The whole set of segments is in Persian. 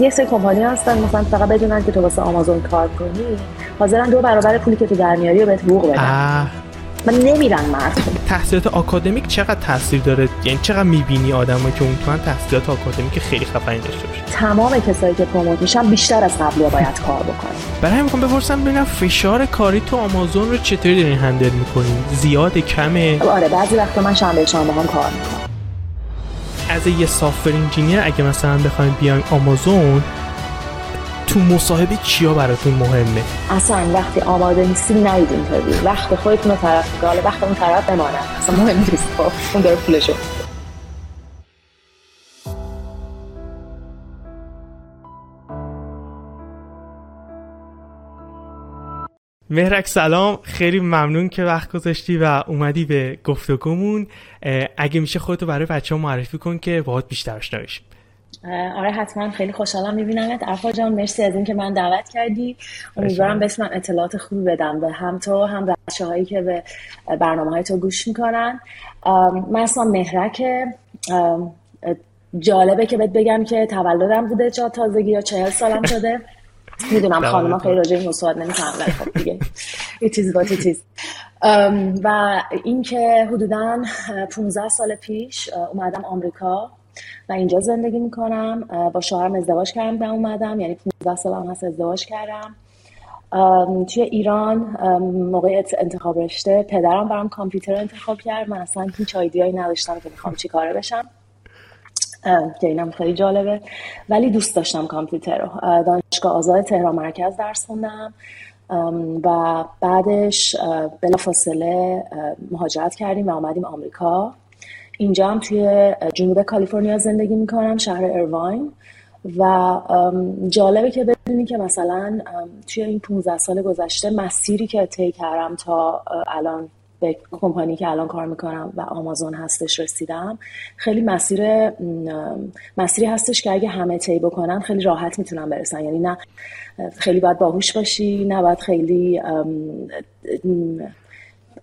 یه سری کمپانی هستن مثلا فقط بدونن که تو واسه آمازون کار کنی. حاضرن دو برابر پولی که تو در میاری رو بهت حقوق بدن. من نمیرن مردم تحصیلات آکادمیک چقدر تاثیر داره؟ یعنی چقدر می‌بینی آدمایی که اون تو تحصیلات آکادمیک خیلی خفنی داشته باشه؟ تمام کسایی که پروموت میشن بیشتر از قبلی باید کار بکنن. برای همین بپرسم ببینم فشار کاری تو آمازون رو چطوری دارین هندل می‌کنین؟ زیاد کمه؟ آره بعضی وقتا من شنبه شنبه هم کار می‌کنم. از یه سافر انجینیر اگه مثلا بخواید بیاین آمازون تو مصاحبه چیا براتون مهمه؟ اصلا وقتی آماده نیستی نید اینترویو وقت خودتون رو طرف گاله وقت اون طرف بمانه. اصلا مهم نیست. خب، اون داره پولشو. مهرک سلام. خیلی ممنون که وقت گذاشتی و اومدی به گفتگومون. اگه میشه خودتو برای بچه ها معرفی کن که باهات بیشتر آشنا بشیم. آره حتما. خیلی خوشحالم میبینمت. ارفا جان مرسی از اینکه من دعوت کردی. امیدوارم بتونم اطلاعات خوبی بدم به هم تو هم بچه هایی که به برنامه های تو گوش می‌کنن. من اسمم مهرک جالبه که بهت بگم که تولدم بوده چه تازگی یا چهل سالم شده. می‌دونم خانم خیلی راجع این مصاحبه نمی‌تونم ولی خب دیگه. it is و اینکه حدودا 15 سال پیش اومدم آمریکا و اینجا زندگی می‌کنم. با شوهرم ازدواج کردم به اومدم یعنی 15 سال هم هست ازدواج کردم. توی ایران موقع انتخاب رشته پدرم برام کامپیوتر انتخاب کرد. من اصلا هیچ آیدیایی نداشتم که می‌خوام چی کاره بشم. که اینم خیلی جالبه. ولی دوست داشتم کامپیوتر رو. دانشگاه آزاد تهران مرکز درس خوندم. و بعدش بلا فاصله مهاجرت کردیم و آمدیم آمریکا. اینجا هم توی جنوب کالیفرنیا زندگی می‌کنم شهر ارواین و جالبه که بدونی که مثلا توی این 15 سال گذشته مسیری که طی کردم تا الان به کمپانی که الان کار می‌کنم و آمازون هستش رسیدم. خیلی مسیر مسیری هستش که اگه همه طی بکنن خیلی راحت می‌تونن برسن. یعنی نه خیلی باید باهوش باشی نه باید خیلی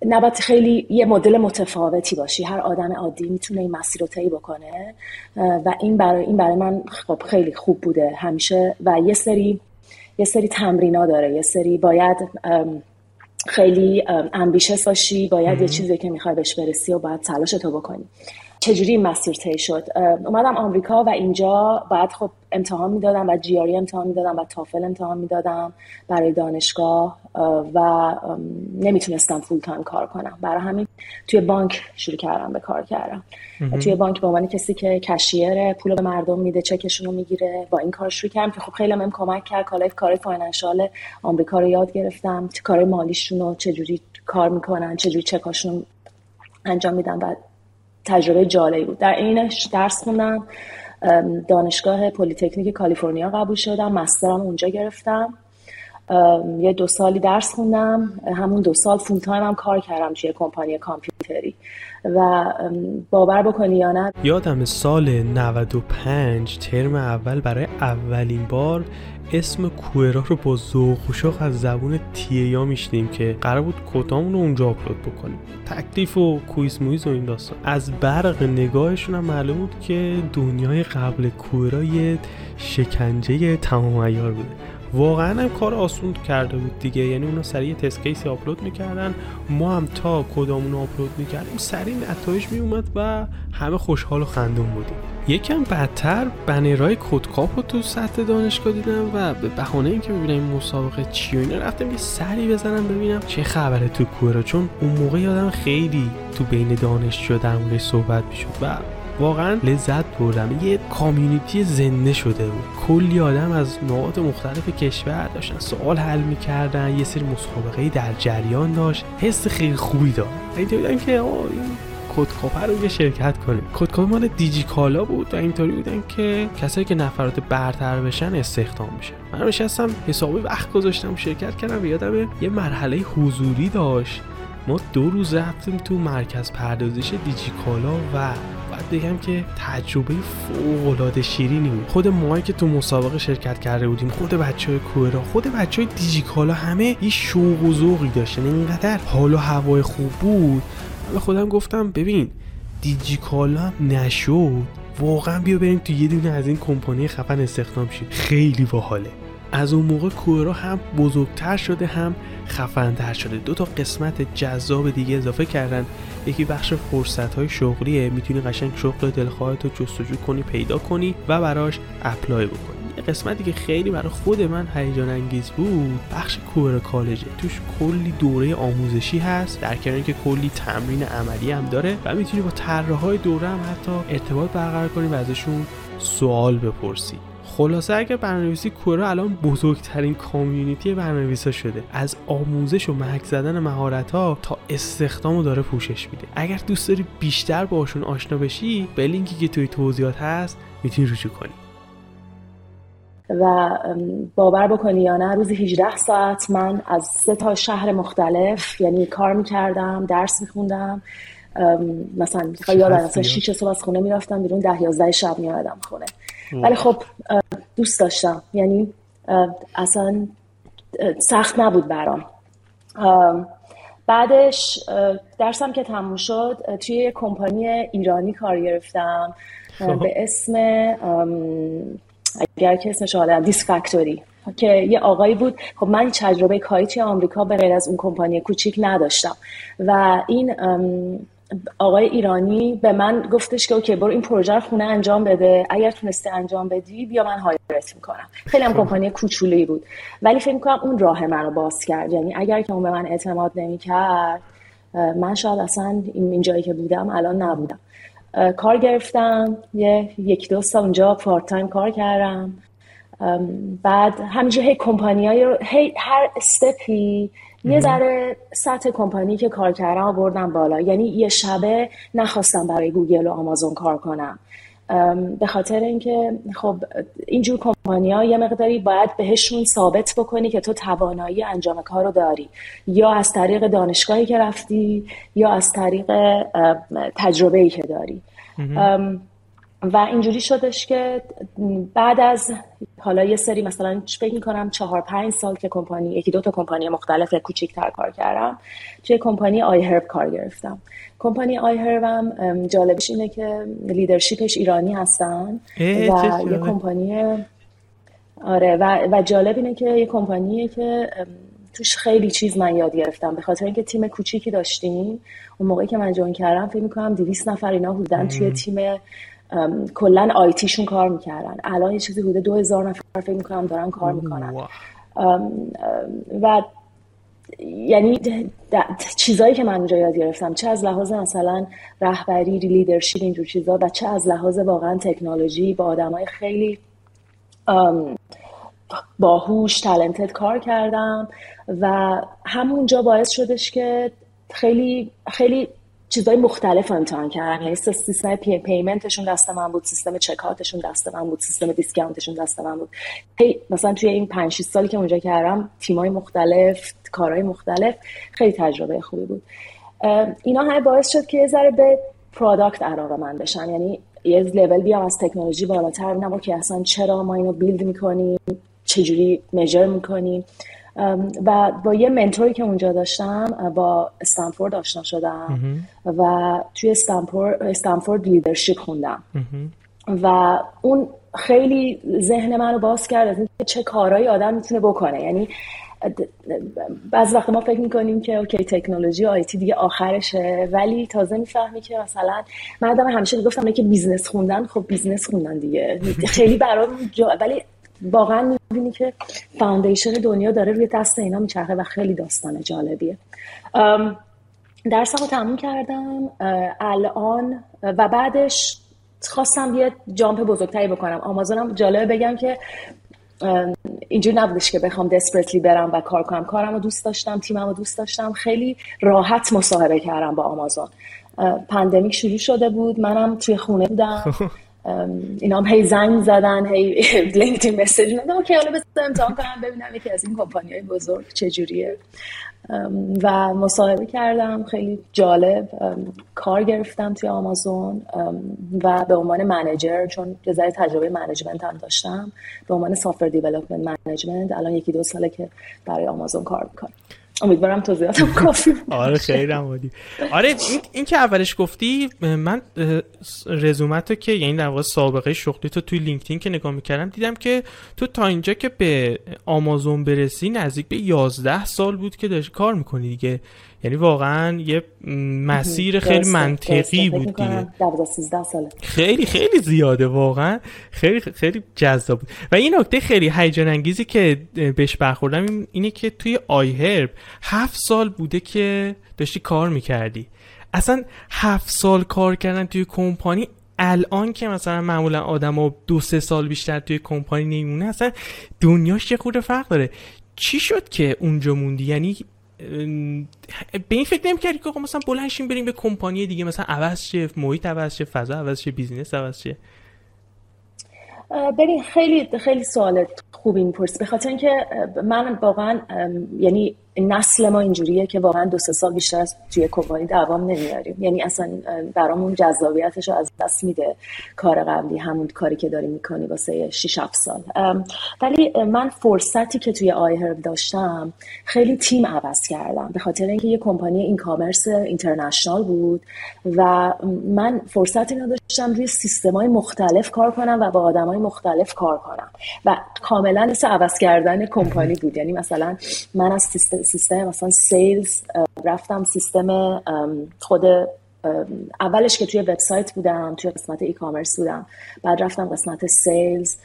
نباید خیلی یه مدل متفاوتی باشی. هر آدم عادی می‌تونه این مسیر رو طی بکنه. و این برای این برای من خب خیلی خوب بوده همیشه. و یه سری یه سری تمرینا داره. یه سری باید خیلی امبیشس باشی باید یه چیزی که می‌خوای بهش برسی و باید تلاش تو بکنی. چجوری این مسیر طی شد؟ اومدم آمریکا و اینجا بعد خب امتحان می‌دادم و جیاری امتحان می‌دادم و تافل امتحان می‌دادم برای دانشگاه و نمی‌تونستم full time کار کنم. برای همین توی بانک شروع کردم به کار کردم. توی بانک به عنوان کسی که cashier پول به مردم میده چکشون رو می‌گیره با این کار شروع کردم که خب خیلی هم کمک کرد. کار کار financial آمریکا رو یاد گرفتم. کار مالیشون رو چجوری کار می‌کنن چجوری چکاشون انجام میدن و تجربه جالبی بود. در حینش درس خوندم دانشگاه پلیتکنیک کالیفرنیا قبول شدم master م اونجا گرفتم. یه دو سالی درس خوندم. همون دو سال full time هم کار کردم توی کمپانی کامپیوتری. و باور بکنی یا نه؟ یادم سال 95 ترم اول برای اولین بار اسم کوئرا رو با ذوق و شوق از زبون TA ها میشنیم که قرار بود کدامون رو اونجا آپلود بکنیم. تکلیف و quiz مویز و این داستان. از برق نگاهشون هم معلوم بود که دنیای قبل کوئرا یه شکنجه تمام ایار بوده. واقعا هم کار آسون کرده بود دیگه. یعنی اونا سریع تست کیسی آپلود می‌کردن. ما هم تا کدامون آپلود می‌کردیم سریع نتایج میومد و همه خوشحال و خندون بودیم. یکم بدتر بنرهای کدکاپ رو تو سطح دانشگاه دیدم و به بهانه اینکه ببینم این مسابقه چی و اینا رفتم یه سری بزنم ببینم چه خبره تو کوره چون اون موقع یادم خیلی تو بین دانشجو در صحبت می‌شد و واقعا لذت بردم. یه کامیونیتی زنده شده بود. کلی آدم از نقاط مختلف کشور داشتن سوال حل می‌کردن یه سری مسابقه در جریان داشت. حس خیلی خوبی داشت. اینطوری بودم که این کدکاپ رو یه شرکت کنیم. کدکاپ مال دیجیکالا بود و اینطوری بودن که کسایی که نفرات برتر بشن استخدام بشن. من نشستم حسابی وقت گذاشتم شرکت کردم یادم یه مرحله حضوری داشت. ما دو روز رفتیم تو مرکز پردازش دیجیکالا و باید بگم که تجربه فوق العاده شیرینی بود. خود ماهایی که تو مسابقه شرکت کرده بودیم خود بچه های کوهرا خود بچه های دیجیکالا همه یه شوق و ذوقی داشتن. اینقدر حال و هوای خوب بود. من خودم گفتم ببین دیجیکالا نشد. واقعا بیا بریم تو یه دونه از این کمپانی خفن استخدام شیم. خیلی باحاله. از اون موقع کوئرا هم بزرگتر شده هم خفنتر شده. دو تا قسمت جذاب دیگه اضافه کردن. یکی بخش فرصت های شغلیه. می‌تونی قشنگ شغل دلخواهت رو جستجو کنی پیدا کنی و براش اپلای بکنی. یه قسمتی که خیلی برای خود من هیجان انگیز بود بخش کوئر کالجه. توش کلی دوره آموزشی هست در کنار که کلی تمرین عملی هم داره و می‌تونی با طراحهای دوره هم حتی ارتباط برقرار کنی و ازشون سوال بپرسی. خلاصه اگر برنامه‌نویسی کورا الان بزرگترین کامیونیتی برنامه‌نویسا شده. از آموزش و محک زدن مهارت ها تا استخدام رو داره پوشش میده. اگر دوست داری بیشتر باشون آشنا بشی به لینکی که توی توضیحات هست می‌تونی رجوع کنی. و باور بکنی یا نه روزی 18 ساعت من از سه تا شهر مختلف یعنی کار می‌کردم درس میخوندم مثلا یادم مثلا 6 صبح از خونه می‌رفتم بیرون 10 11 شب میادم خونه. ولی خب دوست داشتم. یعنی اصلا سخت نبود برام. بعدش درسم که تموم شد توی یه کمپانی ایرانی کار گرفتم. خب. به اسم اگر که اسمش حالا دیس فکتوری که یه آقایی بود. خب من تجربه کاری توی آمریکا به غیر از اون کمپانی کوچیک نداشتم. و این آقای ایرانی به من گفتش که OK برو این پروژه رو خونه انجام بده. اگر تونستی انجام بدی بیا من hire ت می‌کنم. خیلی هم کمپانی کوچولویی بود. ولی فکر می‌کنم اون راه من رو باز کرد. یعنی اگر که اون به من اعتماد نمی‌کرد من شاید اصلا این جایی که بودم الان نبودم. کار گرفتم. یه یک دو سال اونجا part time کار کردم. بعد همینجور هی کمپانی های هی هر step ی یه ذره سطح کمپانی که کار کردم آوردم بالا. یعنی یه شبه نخواستم برای گوگل و آمازون کار کنم. به خاطر اینکه خب اینجور کمپانی ها یه مقداری باید بهشون ثابت بکنی که تو توانایی انجام کار رو داری. یا از طریق دانشگاهی که رفتی یا از طریق تجربه ای که داری. و اینجوری شدش که بعد از حالا یه سری مثلا فکر کنم چهار پنج سال که کمپانی یکی دو تا کمپانی مختلف کوچیک‌تر کار کردم توی کمپانی iHerb کار گرفتم. کمپانی iHerb هم جالبش اینه که leadership ش ایرانی هستن و یه کمپانی آره و, و جالب اینه که یه کمپانیه که توش خیلی چیز من یاد گرفتم. به خاطر اینکه تیم کوچیکی داشتیم اون موقعی که من join کردم فکر می‌کنم 200 نفر اینا بودن توی تیم کلا آیتیشون کار می‌کردن. الان یه چیزی بوده 2000 نفر فکر می‌کنم دارن کار می‌کنن. و یعنی چیزایی که من اونجا یاد گرفتم چه از لحاظ مثلا رهبری لیدرشپ اینجور چیزا و چه از لحاظ واقعا تکنولوژی با آدمای خیلی باهوش تلنتد کار کردم. و همونجا باعث شدش که خیلی خیلی چیزای مختلف امتحان کردم یعنی سیستم pay payment شون دست من بود سیستم checkout شون دست من بود سیستم discount شون دست من بود. مثلا توی این 5 6 سالی که اونجا کردم تیمای مختلف کارهای مختلف خیلی تجربه خوبی بود. اینا همه باعث شد که یه ذره به product علاقه مند بشم یعنی یه لول بیام از تکنولوژی بالاتر. ببینم که اصلا چرا ما اینو build می‌کنیم؟ چجوری measure می‌کنیم؟ و با یه mentor ی که اونجا داشتم با استنفورد آشنا شدم و توی استنفورد, استنفورد leadership خوندم. و اون خیلی ذهن منو باز کرد از اینکه چه کارهایی آدم می‌تونه بکنه. یعنی بعض وقت ما فکر می‌کنیم که OK تکنولوژی IT دیگه آخرشه ولی تازه می‌فهمی که مثلا من آدم همیشه گفتم که business خوندن خب business خوندن دیگه. خیلی برام ولی واقعا می‌بینی که foundation دنیا داره روی دست اینا میچرخه و خیلی داستان جالبیه. درسم رو تموم کردم الان و بعدش خواستم یه jump بزرگتری بکنم. آمازونم جالبه بگم که اینجور نبودش که بخوام desperately برم و کار کنم. کارم رو دوست داشتم تیمم رو دوست داشتم. خیلی راحت مصاحبه کردم با آمازون. pandemic شروع شده بود. منم توی خونه بودم. اینا هم هی زنگ زدن هی لینکدین message دادن okay حالا بذار امتحان کنم ببینم یکی از این کمپانی های بزرگ چجوریه. و مصاحبه کردم خیلی جالب. کار گرفتم توی آمازون و به عنوان manager چون یه تجربه management هم داشتم به عنوان software development management الان یکی دو ساله که برای آمازون کار می‌کنم. امیدوارم توضیحاتم کافی آره خیلی عالی آره این, این که اولش گفتی من رزومت که یعنی در واقع سابقه شغلی تو توی لینکدین که نگاه می‌کردم دیدم که تو تا اینجا که به آمازون برسی نزدیک به 11 سال بود که داشت کار می‌کنی دیگه. یعنی واقعا یه مسیر خیلی منطقی بود دیگه. خیلی خیلی زیاده واقعا. خیلی خیلی جذاب بود. و این نکته خیلی هیجان انگیزی که بهش برخوردم اینه که توی آی هرب هفت سال بوده که داشتی کار می‌کردی. اصلا هفت سال کار کردن توی کمپانی الان که مثلا معمولا آدم دو سه سال بیشتر توی کمپانی نمیمونه اصلا دنیاش یه خورده فرق داره. چی شد که اونجا موندی؟ یعنی به این فکر نمی‌کردی که مثلا بلنشیم بریم به کمپانی دیگه مثلا عوض شه محیط عوض شه فضا عوض شه بیزینس عوض شه؟ ببین خیلی خیلی سوال خوبی می‌پرسی به خاطر اینکه من واقعا یعنی نسل ما اینجوریه که واقعا دو سه سال بیشتر از توی کمپانی دوام نمیاریم. یعنی اصلا برامون جذابیتش رو از دست میده کار قبلی همون کاری که داریم می‌کنی واسه 6 7 سال. ولی من فرصتی که توی آی هرب داشتم خیلی تیم عوض کردم. به خاطر اینکه یه کمپانی این کامرس اینترنشنال بود و من فرصتی نداشتم روی سیستمای مختلف کار کنم و با آدمای مختلف کار کنم. و کاملا مثل عوض کردن کمپانی بود. یعنی مثلا من از سیستم سیستم مثلا sales رفتم سیستم خود اولش که توی وبسایت بودم توی قسمت e-commerce بودم. بعد رفتم قسمت sales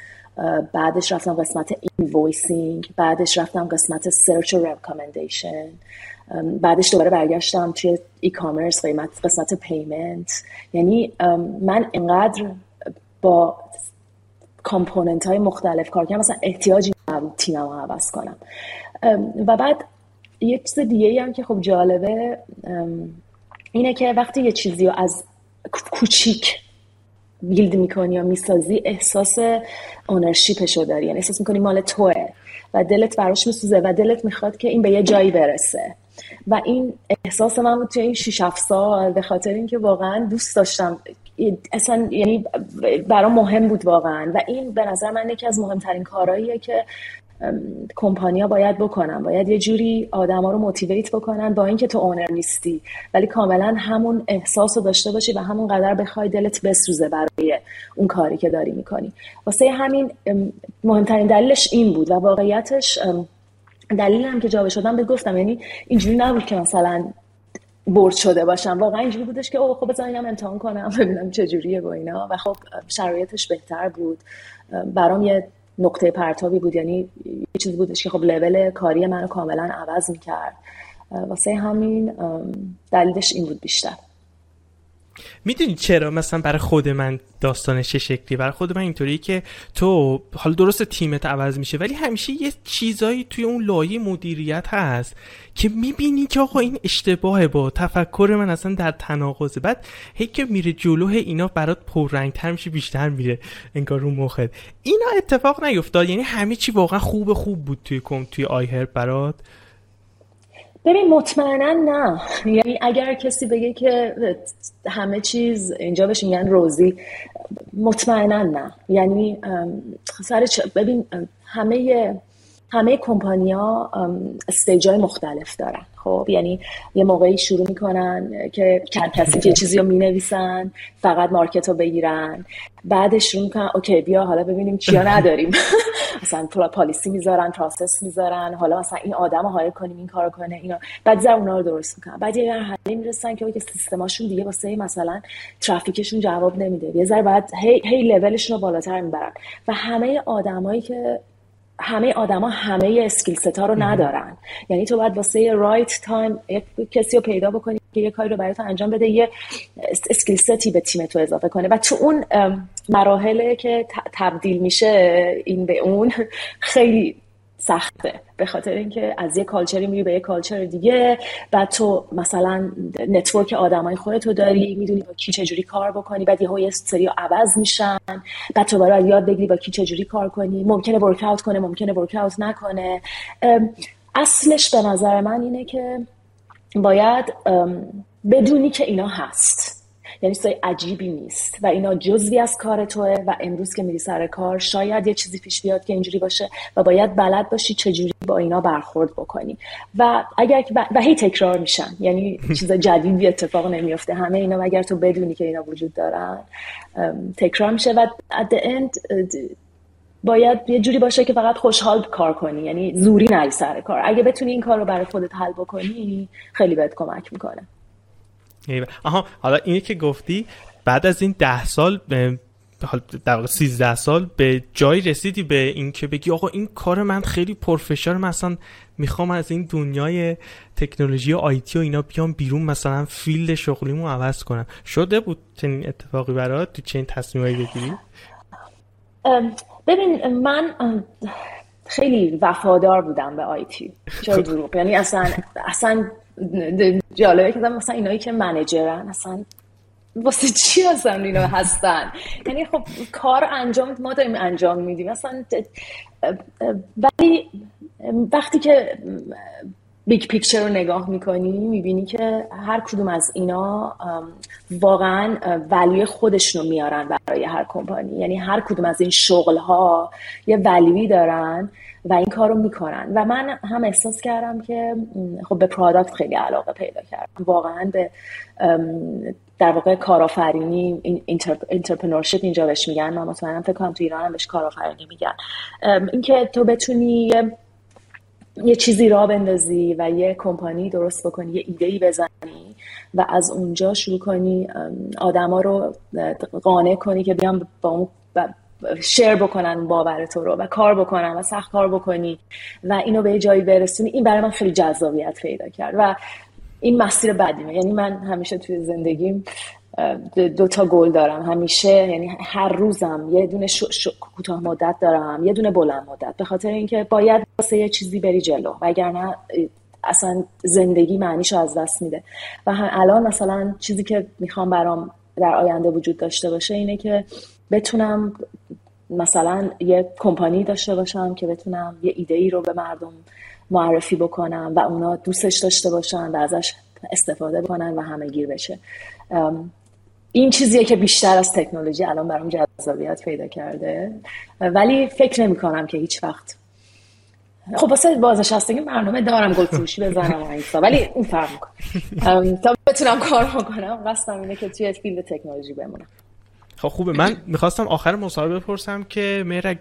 بعدش رفتم قسمت invoicing بعدش رفتم قسمت search و recommendation بعدش دوباره برگشتم توی e-commerce قیمت قسمت payment یعنی من اینقدر با کامپوننت های مختلف کار کردم مثلا احتیاجی نبود تیمم عوض کنم. و بعد یه چیز دیگه هم که خب جالبه اینه که وقتی یه چیزی رو از کوچیک بیلد می‌کنی یا می‌سازی احساس اونرشیپشو داری. یعنی احساس می‌کنی مال توه و دلت براش میسوزه و دلت می‌خواد که این به یه جایی برسه. و این احساس من توی این 6 7 سال به خاطر اینکه واقعا دوست داشتم. اصلا یعنی برام مهم بود واقعا. و این به نظر من یکی از مهمترین کارهاییه که کمپانیا باید بکنن. باید یه جوری آدما رو موتیویت بکنن با اینکه تو اونر نیستی. ولی کاملا همون احساس رو داشته باشی و همون قدر بخوای دلت بسوزه برای اون کاری که داری می‌کنی. واسه همین مهمترین دلیلش این بود و واقعیتش دلیل هم که جابه شدم به گفتم. یعنی اینجوری نبود که مثلا برد شده باشم. واقعا اینجوری بودش که اوه خب بذار اینم امتحان کنم. ببینم چجوریه با اینا. و خب شرایطش بهتر بود. برام یه نقطه پرتابی بود. یعنی یه چیزی بودش که خب لول کاری منو کاملا عوض می‌کرد. واسه همین دلیلش این بود بیشتر. می‌دونی چرا مثلا برای خود من داستانش چه شکلی؟ برای خود من اینطوری که تو حالا درست تیمت عوض میشه ولی همیشه یه چیزایی توی اون لایه مدیریت هست که می‌بینی که آقا این اشتباهه با تفکر من اصلا در تناقضه. بعد هی که میره جلوه اینا برات پررنگتر میشه بیشتر میره انگار رو مخت. اینا اتفاق نیفتاد. یعنی همه چی واقعا خوب خوب بود توی کم توی آی برات. ببین مطمئنا نه. یعنی اگر کسی بگه که همه چیز اینجا بهش میگن روزی مطمئنا نه. یعنی سر ببین همه همه کمپانیا stage های مختلف دارن. خب یعنی یه موقعی شروع می‌کنن که کسی که چیزی رو می‌نویسن فقط market رو بگیرن. بعدش شروع می‌کنن okay بیا حالا ببینیم چیا نداریم. مثلا policy می‌ذارن process می‌ذارن حالا مثلا این آدم رو hire کنیم این کارو کنه اینا. بعد زر اونا رو درست می‌کنن. بعد یه محلی می‌رسن که okay سیستماشون دیگه واسه مثلا ترافیکشون جواب نمیده. یه ذره بعد هی هی لولشون رو بالاتر می‌برن. و همه آدمایی که همه آدما همه skill set ا رو ندارن. یعنی تو باید واسه right time کسی رو پیدا بکنی که یه کاری رو برای تو انجام بده یه skill set ی به تیم تو اضافه کنه. و تو اون مراحله که تبدیل میشه این به اون خیلی سخته. به خاطر اینکه از یه culture ی میری به یه culture دیگه. بعد تو مثلا network آدمای خودتو داری می‌دونی با کی چجوری کار بکنی. بعد یهو یه سری عوض میشن. بعد تو باید یاد بگیری با کی چجوری کار کنی. ممکنه work out کنه ممکنه work out نکنه اصلش به نظر من اینه که باید بدونی که اینا هست. یعنی چیزای عجیبی نیست. و اینا جزوی از کار توئه و امروز که میری سر کار شاید یه چیزی پیش بیاد که اینجوری باشه و باید بلد باشی چجوری با اینا برخورد بکنی. و اگر و هی تکرار میشن. یعنی چیز جدیدی اتفاق نمیفته همه اینا اگر تو بدونی که اینا وجود دارن تکرار میشه. و at the end باید یه جوری باشه که فقط خوشحال کار کنی. یعنی زوری نری سر کار. اگه بتونی این کار رو برای خودت حل بکنی خیلی بهت کمک می‌کنه. آها حالا اینی که گفتی بعد از این ده سال در واقع 13 سال به جایی رسیدی به اینکه بگی آقا این کار من خیلی پرفشار مثلا می‌خوام از این دنیای تکنولوژی و IT و اینا بیام بیرون مثلا field شغلیمو عوض کنم. شده بود چنین اتفاقی برات تو چنین تصمیمایی بگیری؟ ببین من خیلی وفادار بودم به IT چرا دروغ یعنی اصلا اصلا جالبه که مثلا اینایی که منیجرن اصلا واسه چی هستن اینا هستن؟ یعنی خب کار انجام ما داریم انجام میدیم. مثلا ولی وقتی که big picture رو نگاه می‌کنی می‌بینی که هر کدوم از اینا واقعا value ی خودشون میارن برای هر کمپانی. یعنی هر کدوم از این شغل ها یه value ی دارن. و این کار رو می‌کنن. و من هم احساس کردم که خب به product خیلی علاقه پیدا کردم. واقعا به در واقع کارآفرینی entrepreneurship اینجا بهش میگن. من مطمئنم فکر کنم تو ایران هم بهش کارآفرینی میگن. اینکه تو بتونی یه چیزی را بندازی و یه کمپانی درست بکنی یه ایده ای بزنی و از اونجا شروع کنی آدما رو قانع کنی که بیان با اون share بکنن باور تو رو و کار بکنن و سخت کار بکنی و اینو به جایی برسونی این برای من خیلی جذابیت پیدا کرد و این مسیر بدیمه یعنی من همیشه توی زندگیم دو تا گل دارم. همیشه یعنی هر روزم یه دونه کوتاه مدت دارم یه دونه بلند مدت. به خاطر اینکه باید واسه یه چیزی بری جلو. وگرنه اصلا زندگی معنیشو از دست میده. و الان مثلا چیزی که می‌خوام برام در آینده وجود داشته باشه اینه که بتونم مثلا یه کمپانی داشته باشم که بتونم یه ایده ای رو به مردم معرفی بکنم و اونا دوستش داشته باشن و ازش استفاده بکنن و همه گیر بشه. این چیزیه که بیشتر از تکنولوژی الان برام جذابیت پیدا کرده. ولی فکر نمی کنم که هیچ وقت. خب واسه بازنشستگی برنامه دارم گل فروشی بزنم و ولی اون فرق می‌کنه. تا بتونم کار بکنم قصدم اینه که توی فیلد تکنولوژی بمونم. خب خوبه. من می‌خواستم آخر مصاحبه بپرسم که مهرک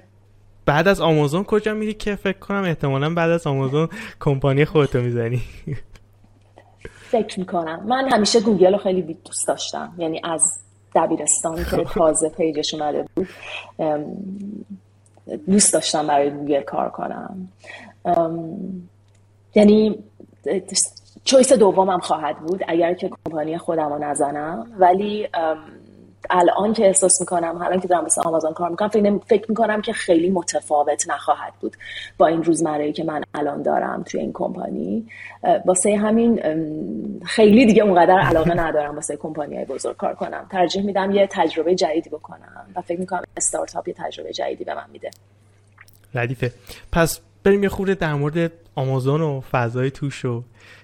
بعد از آمازون کجا میری که فکر کنم احتمالا بعد از آمازون کمپانی خودتو می‌زنی. فکر می‌کنم. من همیشه گوگل رو خیلی دوست داشتم. یعنی از دبیرستان که تازه page ش اومده بود دوست داشتم برای گوگل کار کنم. یعنی choice دومم خواهد بود اگر که کمپانی خودم رو نزنم. ولی الان که احساس می‌کنم الان که دارم مثل آمازون کار می‌کنم فکر, فکر می‌کنم که خیلی متفاوت نخواهد بود با این روزمره که من الان دارم توی این کمپانی. واسه همین خیلی دیگه اونقدر علاقه ندارم واسه کمپانی های بزرگ کار کنم. ترجیح میدم یه تجربه جدیدی بکنم و فکر می‌کنم استارتاپ یه تجربه جدیدی به من میده. ردیفه. پس بریم یه خورده در مورد آمازون و فضای توش و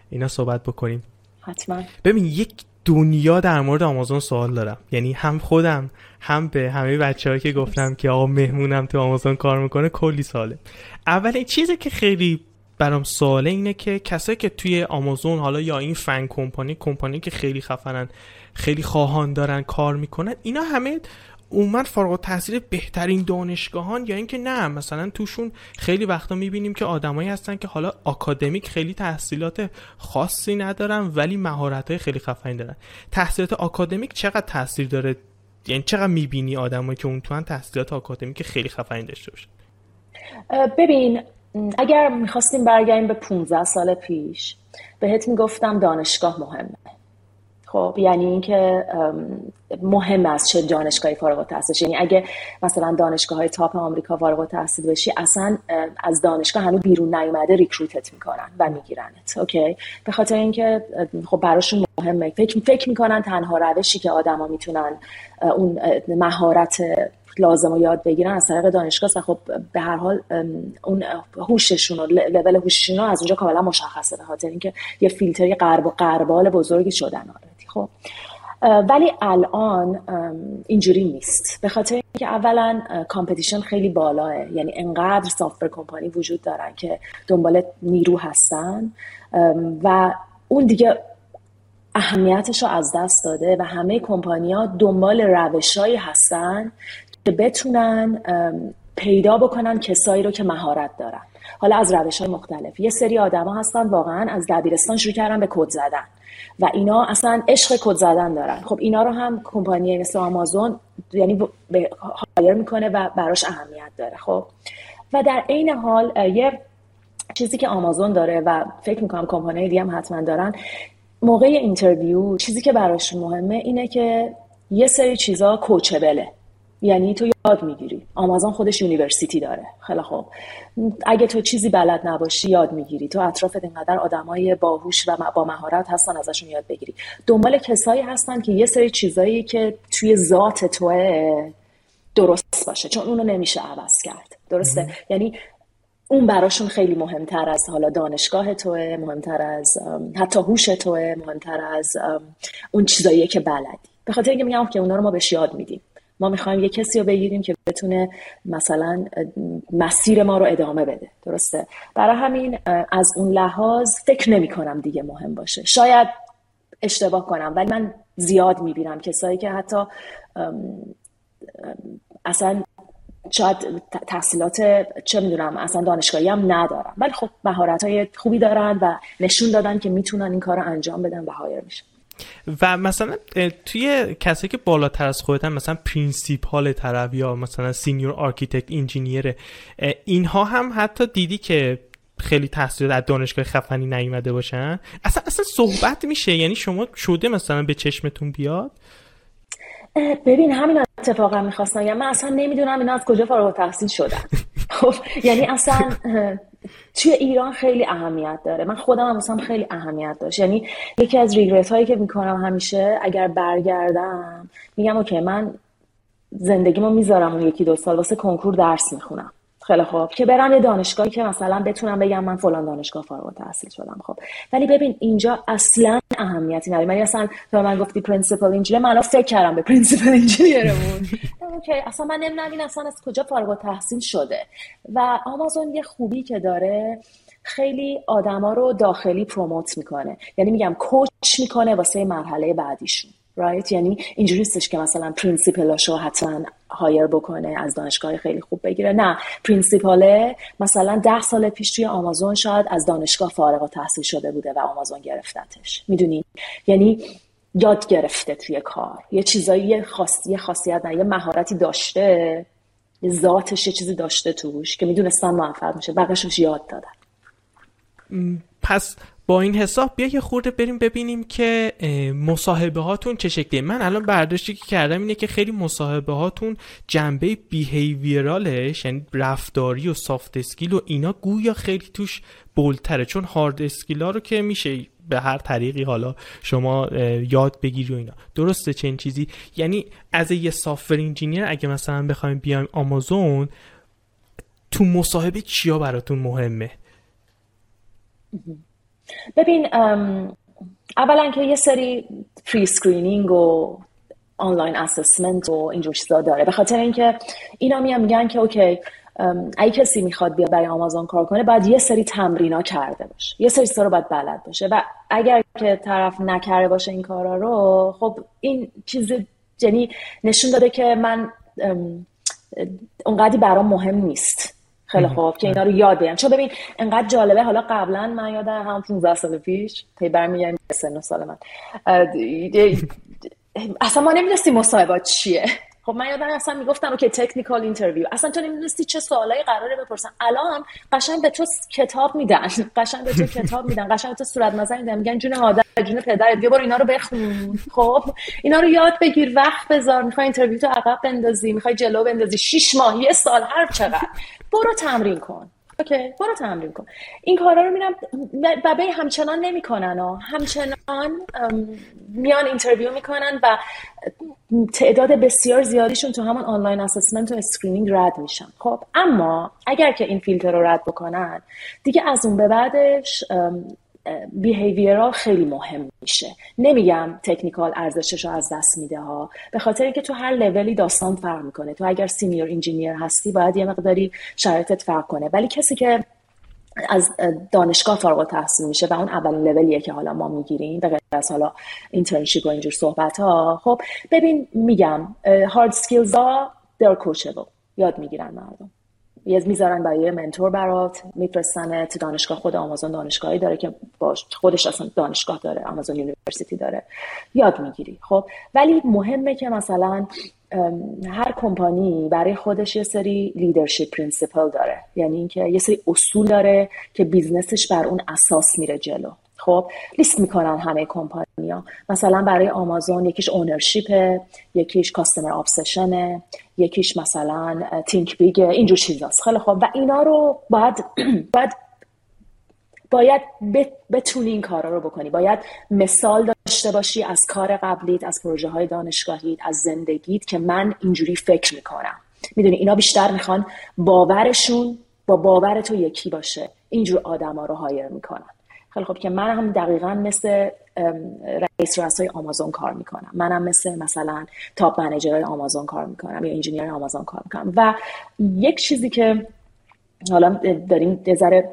اینا صحبت بکنیم. حتما. ببین یک دنیا در مورد آمازون سوال دارم. یعنی هم خودم هم به همه بچه که گفتم که آقا مهمونم تو آمازون کار می‌کنه کلی ساله اولین چیزی که خیلی برام سواله اینه که کسایی که توی آمازون حالا یا این فن کمپانی کمپانی که خیلی خفنن خیلی خواهان دارن کار می‌کنن اینا همه اومد فارغ تاثیر بهترین دانشگاهان یا اینکه نه مثلا توشون خیلی وقتا می‌بینیم که آدمایی هستن که حالا آکادمیک خیلی تحصیلات خاصی ندارن ولی مهارت های خیلی خفنی دارن. تحصیلات آکادمیک چقدر تاثیر داره؟ یعنی چقدر می‌بینی آدمایی که اون تو تحصیلات آکادمیک خیلی خفنی داشته باشن ببین اگر می‌خواستیم برگردیم به 15 سال پیش بهت می‌گفتم دانشگاه مهمه. خب یعنی اینکه مهم است چه دانشگاهی فارغ التحصیل یعنی اگه مثلا دانشگاه های تاپ آمریکا فارغ التحصیل بشی اصلا از دانشگاه هنوز بیرون نیومده recruit ت می‌کنن و میگیرنت. Okay؟ به خاطر اینکه خب براشون مهمه. فکر فکر می‌کنن تنها روشی که آدما می‌تونن اون مهارت لازم رو یاد بگیرن از طریق دانشگاه و خب به هر حال اون هوششون و لول هوششون از اونجا کاملا مشخصه. به خاطر اینکه یه فیلتری غربال و غربال بزرگی شدن. already خب. ولی الان اینجوری نیست. به خاطر اینکه اولا competition خیلی بالاس. یعنی انقدر software company وجود دارن که دنبال نیرو هستن. و اون دیگه اهمیتش رو از دست داده و همه کمپانیا دنبال روشهایی هستن که بتونن پیدا بکنن کسایی رو که مهارت دارن. حالا از روش های مختلف. یه سری آدما هستن واقعا از دبیرستان شروع کردن به کد زدن و اینا اصلا عشق کد زدن دارن. خب اینا رو هم کمپانی مثل آمازون یعنی hire می‌کنه و براش اهمیت داره. خب و در عین حال یه چیزی که آمازون داره و فکر می‌کنم کمپانی دیگه هم حتما دارن موقع interview چیزی که براش مهمه اینه که یه سری چیزا coachable ه یعنی تو یاد می‌گیری. آمازون خودش university داره. خیلی خوب. اگه تو چیزی بلد نباشی یاد می‌گیری. تو اطرافت اینقدر آدمای باهوش و با مهارت هستن ازشون یاد بگیری. دنبال کسایی هستن که یه سری چیزایی که توی ذات توه درست باشه. چون اونو نمیشه عوض کرد. درسته؟ یعنی اون براشون خیلی مهمتر از حالا دانشگاه توه مهمتر از حتی هوش توه مهمتر از اون چیزایی که بلدی. به خاطر اینکه میگم که اونا رو ما بهش یاد میدیم. ما می‌خوایم یه کسی رو بگیریم که بتونه مثلا مسیر ما رو ادامه بده. درسته؟ برای همین از اون لحاظ فکر نمی کنم دیگه مهم باشه. شاید اشتباه کنم ولی من زیاد می‌بینم کسایی که حتی اصلا شاید تحصیلات چه می‌دونم اصلا دانشگاهی هم ندارن ولی خب مهارت های خوبی دارن و نشون دادن که می‌تونن این کار رو انجام بدن و hire میشن. و مثلا توی کسایی که بالاتر از خودتن مثلا principal طرف یا مثلا senior architect engineer اینها هم حتی دیدی که خیلی تحصیل از دانشگاه خفنی نیومده باشن. اصلا اصلا صحبت میشه. یعنی شما شده مثلا به چشمتون بیاد؟ ببین همین اتفاقا می‌خواستم من اصلا نمی‌دونم اینا از کجا فارغ تحصیل شدن. خب یعنی اصلا توی ایران خیلی اهمیت داره. من خودم هم خیلی اهمیت داشت. یعنی یکی از ریگرت هایی که می‌کنم همیشه اگر برگردم میگم اوکی من زندگیمو می‌ذارم اون یکی دو سال واسه کنکور درس می‌خونم. خیلی خوب. که برم یه دانشگاهی که مثلا بتونم بگم من فلان دانشگاه فارغ التحصیل شدم. خب. ولی ببین اینجا اصلا اهمیتی نداره. من اصلا تو من گفتی principal engineer من فکر کردم به principal engineer مون okay. اصلا من نمی‌دونم اصلا از کجا فارغ التحصیل شده. و آمازون یه خوبی که داره خیلی آدما رو داخلی promote می‌کنه. یعنی میگم coach می‌کنه واسه مرحله بعدیشون. right یعنی اینجوری نیستش که مثلا principal اشو حتما هایر بکنه از دانشگاه خیلی خوب بگیره. نه پرینسیپاله مثلا ده سال پیش توی آمازون شاید از دانشگاه فارغ و تحصیل شده بوده و آمازون گرفتتش. می‌دونی؟ یعنی یاد گرفته توی کار. یه چیزایی یه, خاص... خاصیت نه یه مهارتی داشته یه ذاتش یه چیزی داشته توش که می‌دونستن موفق میشه بقیشش یاد دادن پس با این حساب بیا یه خورده بریم ببینیم که مصاحبه هاتون چه شکلیه. من الان برداشتی که کردم اینه که خیلی مصاحبه هاتون جنبه behavioral ش یعنی رفتاری و soft skill و اینا گویا خیلی توش bold تره چون hard skill ها رو که میشه به هر طریقی حالا شما یاد بگیری و اینا. درسته چنین چیزی؟ یعنی از یه software engineer اگه مثلا بخوایم بیایم آمازون تو مصاحبه چیا براتون مهمه؟ ببین اولا که یه سری pre-screening و online assessment و اینجور چیزا داره. به خاطر اینکه اینا میان میگن که okay اگه کسی می‌خواد بیا برای آمازون کار کنه باید یه سری تمرینا کرده باشه. یه سری چیزا رو باید بلد باشه. و اگر که طرف نکرده باشه این کارا رو خب این چیز یعنی نشون داده که من اونقدی برام مهم نیست. خیلی خوب که اینا رو یاد بگیرم چون ببین انقدر جالبه. حالا قبلا من یادم هم 15 سال پیش پی برمیگردیم سن سال من. اصلا ما نمی‌دونستیم مصاحبات چیه. خب من یادم اصلا می‌گفتن که technical interview اصلا تو نمی‌دونستی چه سوالایی قراره بپرسن. الان قشنگ به تو کتاب میدن. قشنگ به تو کتاب میدن. قشنگ به تو صورت نظر میدن. میگن جون مادر جون پدرت بیا برو اینا رو بخون. خب اینا رو یاد بگیر. وقت بذار. می‌خوای interview تو عقب بندازی. می‌خوای جلو بندازی. 6 ماه یه سال هر چقدر. برو تمرین کن. okay برو تمرین کن. این کارا رو میرم و به همچنان نمی‌کنن و همچنان میان interview می‌کنن و تعداد بسیار زیادیشون تو همون online assessment و screening رد میشن. خب اما اگر که این فیلتر رو رد بکنن دیگه از اون به بعدش behavioral خیلی مهم میشه. نمیگم technical ارزشش رو از دست میده ها به خاطر اینکه تو هر لولی داستان فرق می‌کنه. تو اگر senior engineer هستی باید یه مقداری شرایطت فرق کنه. ولی کسی که از دانشگاه فارغ تحصیل میشه و اون اولین لولیه که حالا ما می‌گیریم به غیر از حالا internship و اینجور صحبت ها خب ببین میگم hard skills ها در coachable یاد می‌گیرن مردم. یه می‌ذارن برای mentor برات میفرستن تو دانشگاه خود آمازون دانشگاهی داره که باش خودش اصلا دانشگاه داره آمازون University داره. یاد می‌گیری خب؟ ولی مهمه که مثلا هر کمپانی برای خودش یه سری leadership principle داره. یعنی اینکه یه سری اصول داره که business ش بر اون اساس میره جلو. خب لیست می‌کنن همه کمپانیا مثلا برای آمازون یکیش ownership یکیش customer obsession یکیش مثلا think big اینجور چیزاست. خیلی خب و اینا رو باید باید باید بتونی این کارا رو بکنی. باید مثال داشته باشی از کار قبلیت از پروژه های دانشگاهیت از زندگیت که من اینجوری فکر می‌کنم. می‌دونی اینا بیشتر می‌خوان باورشون با باور تو یکی باشه. اینجور آدما رو هایر می‌کنن. خیلی خب که من هم دقیقا مثل رئیس رؤسای آمازون کار می‌کنم. منم مثل مثلا تاپ منیجر آمازون کار می‌کنم یا انجینیر آمازون کار می‌کنم. و یک چیزی که حالا داریم ذره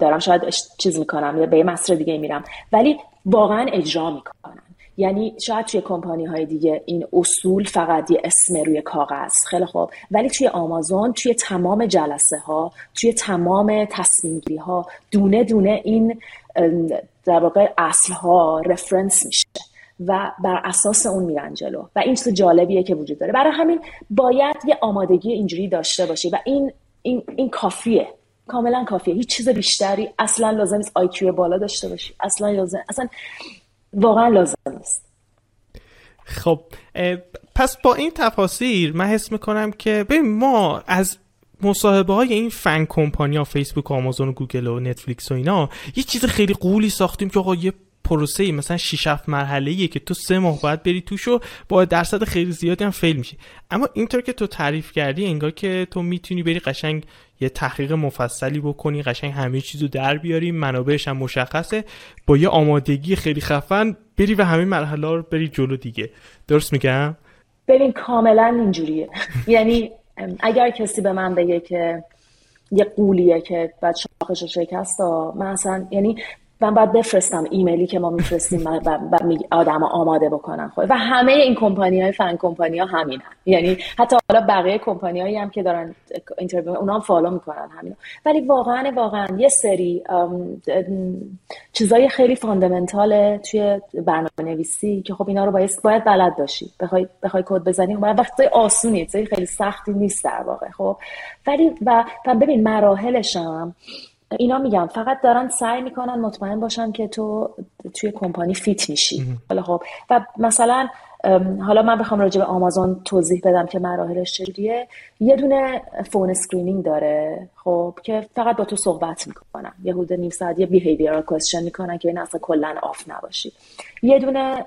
دارم شاید چیز می‌کنم یا به یه دیگه میرم ولی واقعا اجرا می‌کنم. یعنی شاید توی کمپانی های دیگه این اصول فقط یه اسم روی کاغذ. خیلی خوب. ولی توی آمازون توی تمام جلسه ها توی تمام تصمیم ها دونه دونه این در واقع اصل ها reference میشه و بر اساس اون میرن جلو. و این چیز جالبیه که وجود داره. برای همین باید یه آمادگی اینجوری داشته باشی. و این این, این کافیه. کاملا کافیه. هیچ چیز بیشتری اصلا لازم نیست IQ بالا داشته باشی. اصلا لازم اصلا واقعا لازم است خب پس با این تفاصیل من حس می‌کنم که ببین ما از مصاحبه های این FAANG company فیسبوک و آمازون و گوگل و نتفلیکس و اینا یه چیز خیلی قولی ساختیم که آقا یه پروسه مثلا 6 7 مرحله که تو سه ماه باید بری توش و با درصد خیلی زیادی هم فیل میشی. اما اینطور که تو تعریف کردی انگار که تو می‌تونی بری قشنگ یه تحقیق مفصلی بکنی قشنگ همه چیزو در بیاری منابعش هم مشخصه با یه آمادگی خیلی خفن بری و همه مرحله رو بری جلو دیگه. درست میگم؟ ببین کاملا اینجوریه. یعنی اگر کسی به من بگه که یه غولیه که باید شاخش شکست من اصلا یعنی من باید بفرستم ایمیلی که ما میفرستیم و آدم آماده بکنن. خود و همه این کمپانی های FAANG company ها همین هم. یعنی حتی حالا بقیه کمپانی هایی هم که دارن interview اونا هم follow می‌کنن همین ولی واقعا واقعا یه سری چیزای خیلی fundamental توی برنامه نویسی که خب اینا رو باید باید بلد باشی. بخوای بخوای کد بزنی باید وقتی آسونی خیلی سختی نیست در واقع خب. ولی و ببین مراحلش هم اینا میگم فقط دارن سعی می‌کنن مطمئن باشن که تو توی کمپانی fit میشی. حالا خب و مثلا حالا من بخوام راجع به آمازون توضیح بدم که مراحلش چجوریه. یه دونه phone screening داره خب که فقط با تو صحبت می‌کنن یه حدود نیم ساعت یه behavioral question می‌کنن که این اصلا کلا off نباشی. یه دونه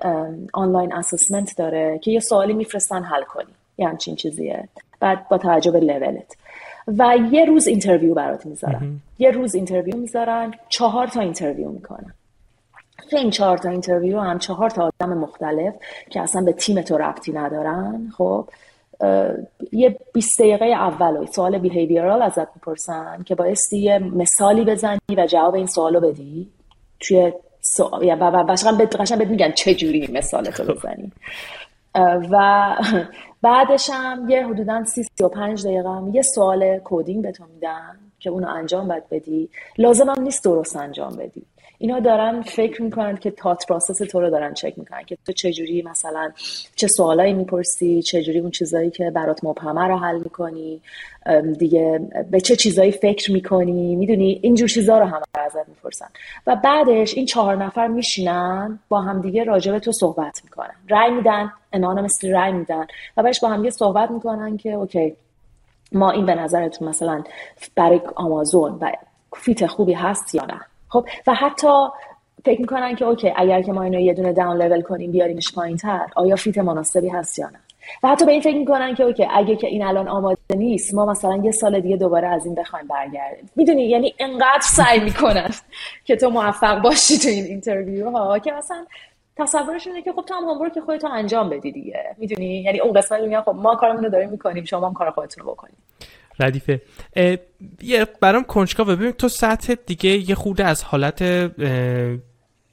آنلاین assessment داره که یه سوالی میفرستن حل کنی. یه همچین چیزیه. بعد با توجه به لولت و یه روز interview برات می‌ذارن یه روز interview می‌ذارن چهار تا interview می‌کنن. که این چهار تا interview هم چهار تا آدم مختلف که اصلا به تیم تو ربطی ندارن خب یه 20 دقیقه اول سوال behavioral ازت می‌پرسن که بایستی یه مثالی بزنی و جواب این سوالو بدی. توی سوال یا و قشنگ بهت میگن چه جوری مثالتو بزنی. و بعدش هم یه حدودا 30 35 دقیقه هم یه سوال coding به تو میدن. که اونو انجام باید بدی. لازم هم نیست درست انجام بدی. اینا دارن فکر می‌کنن که thought process تو رو دارن چک می‌کنن که تو چجوری مثلا چه سوالایی می‌پرسی چجوری اون چیزایی که برات مبهمه رو حل می‌کنی. دیگه به چه چیزایی فکر می‌کنی؟ می‌دونی؟ اینجور چیزا رو هم ازت می‌پرسن. و بعدش این چهار نفر میشینن با هم دیگه راجع به تو صحبت می‌کنن. رای میدن مثل رای میدن. و بعدش با هم دیگه صحبت می‌کنن که okay ما این به نظرتون مثلا برای آمازون و fit خوبی هست یا نه؟ خب و حتی فکر می‌کنن که okay اگر که ما اینو یه دونه down level کنیم بیاریمش پایین تر آیا fit مناسبی هست یا نه؟ و حتی به این فکر می‌کنن که okay اگه که این الان آماده نیست ما مثلا یه سال دیگه دوباره از این بخوایم برگردیم. می‌دونی؟ یعنی انقدر سعی می‌کنن که تو موفق باشی تو این interview ها که مثلا تصورش اینه که خب تو هم که خودتو انجام بدی دیگه. می‌دونی؟ یعنی اون قسمت میگن خب ما کارمون رو داریم می‌کنیم شما هم کار خودتون رو بکنید. ردیفه. یه برام کنجکاوه ببین تو سطح دیگه یه خورده از حالت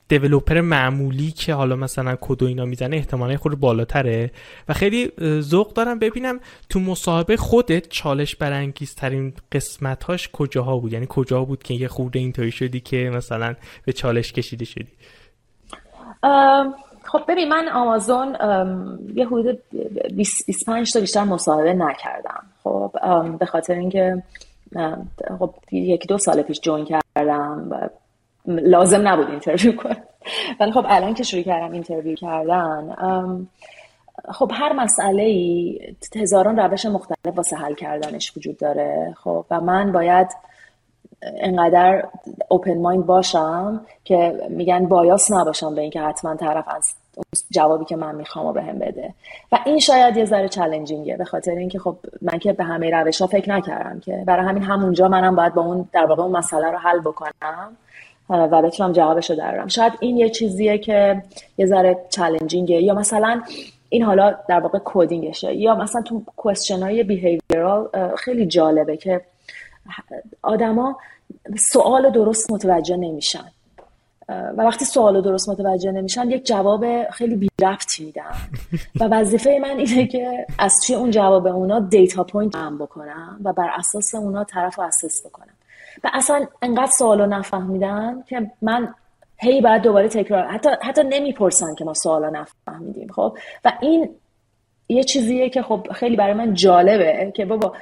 دیولوپر معمولی که حالا مثلا کد و اینا می‌زنه احتمالا خود بالاتره. و خیلی ذوق دارم ببینم تو مصاحبه خودت چالش برانگیزترین قسمتاش کجاها بود؟ یعنی کجا بود که یه خورده اینطوری شدی که مثلا به چالش کشیده شدی؟ خب ببین من آمازون یه حدود 25 تا بیشتر مصاحبه نکردم. خب به خاطر اینکه خب یکی دو سال پیش join کردم و لازم نبود interview کنم. ولی خب الان که شروع کردم interview کردن خب هر مسئله ای هزاران روش مختلف واسه حل کردنش وجود داره. خب و من باید انقدر اوپن مایند باشم که میگن بایاس نباشم به اینکه حتما طرف از جوابی که من می‌خوام و بهم بده. و این شاید یه ذره چالنجینگه به خاطر اینکه خب من که به همه روش ها فکر نکردم که برای همین همونجا منم باید با اون در واقع اون مسئله رو حل بکنم و بتونم جوابش رو درارم شاید این یه چیزیه که یه ذره چالنجینگه یا مثلا این حالا در واقع کدینگشه یا مثلا تو کوشن های بیهیویرال خیلی جالبه که آدما سوال درست متوجه نمیشن. و وقتی سوال درست متوجه نمیشن یک جواب خیلی بی ربطی میدن. و وظیفه من اینه که از توی اون جواب اونا data point جمع بکنم و بر اساس اونا طرف رو assess بکنم. و اصلا انقدر سوالو نفهمیدن که من هی بعد دوباره تکرار حتی حتی نمی‌پرسن که ما سوالا نفهمیدیم خب؟ و این یه چیزیه که خب خیلی برای من جالبه که بابا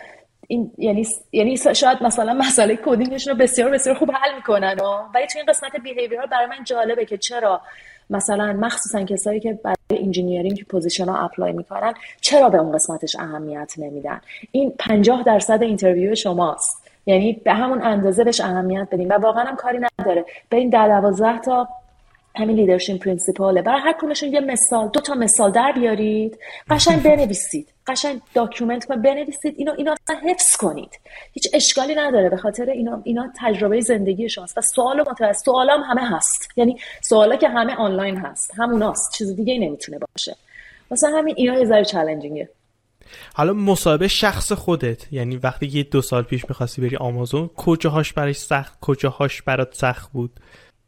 این یعنی یعنی شاید مثلا مسئله coding شون رو بسیار بسیار خوب حل می‌کنن و ولی تو این قسمت behavioral برای من جالبه که چرا مثلا مخصوصا کسایی که برای engineering position ها apply می‌کنن چرا به اون قسمتش اهمیت نمیدن؟ این 50 درصد interview شماست. یعنی به همون اندازه بهش اهمیت بدیم و واقعا هم کاری نداره. به این در 12 تا همین leadership principle ـه برای هر کدومشون یه مثال دو تا مثال در بیارید. قشنگ بنویسید. قشنگ document کنید. بنویسید. اینو اصلا حفظ کنید. هیچ اشکالی نداره. به خاطر اینا اینا تجربه زندگی شماست. و سوال متوسط سوالام همه هست. یعنی سوالا که همه آنلاین هست. هموناست چیز دیگه ای نمی‌تونه باشه. مثلا همین اینا یه ذره challenging ـه حالا مصاحبه شخص خودت. یعنی وقتی یه دو سال پیش می‌خواستی بری آمازون کجاهاش برای سخت کجاهاش برات سخت بود؟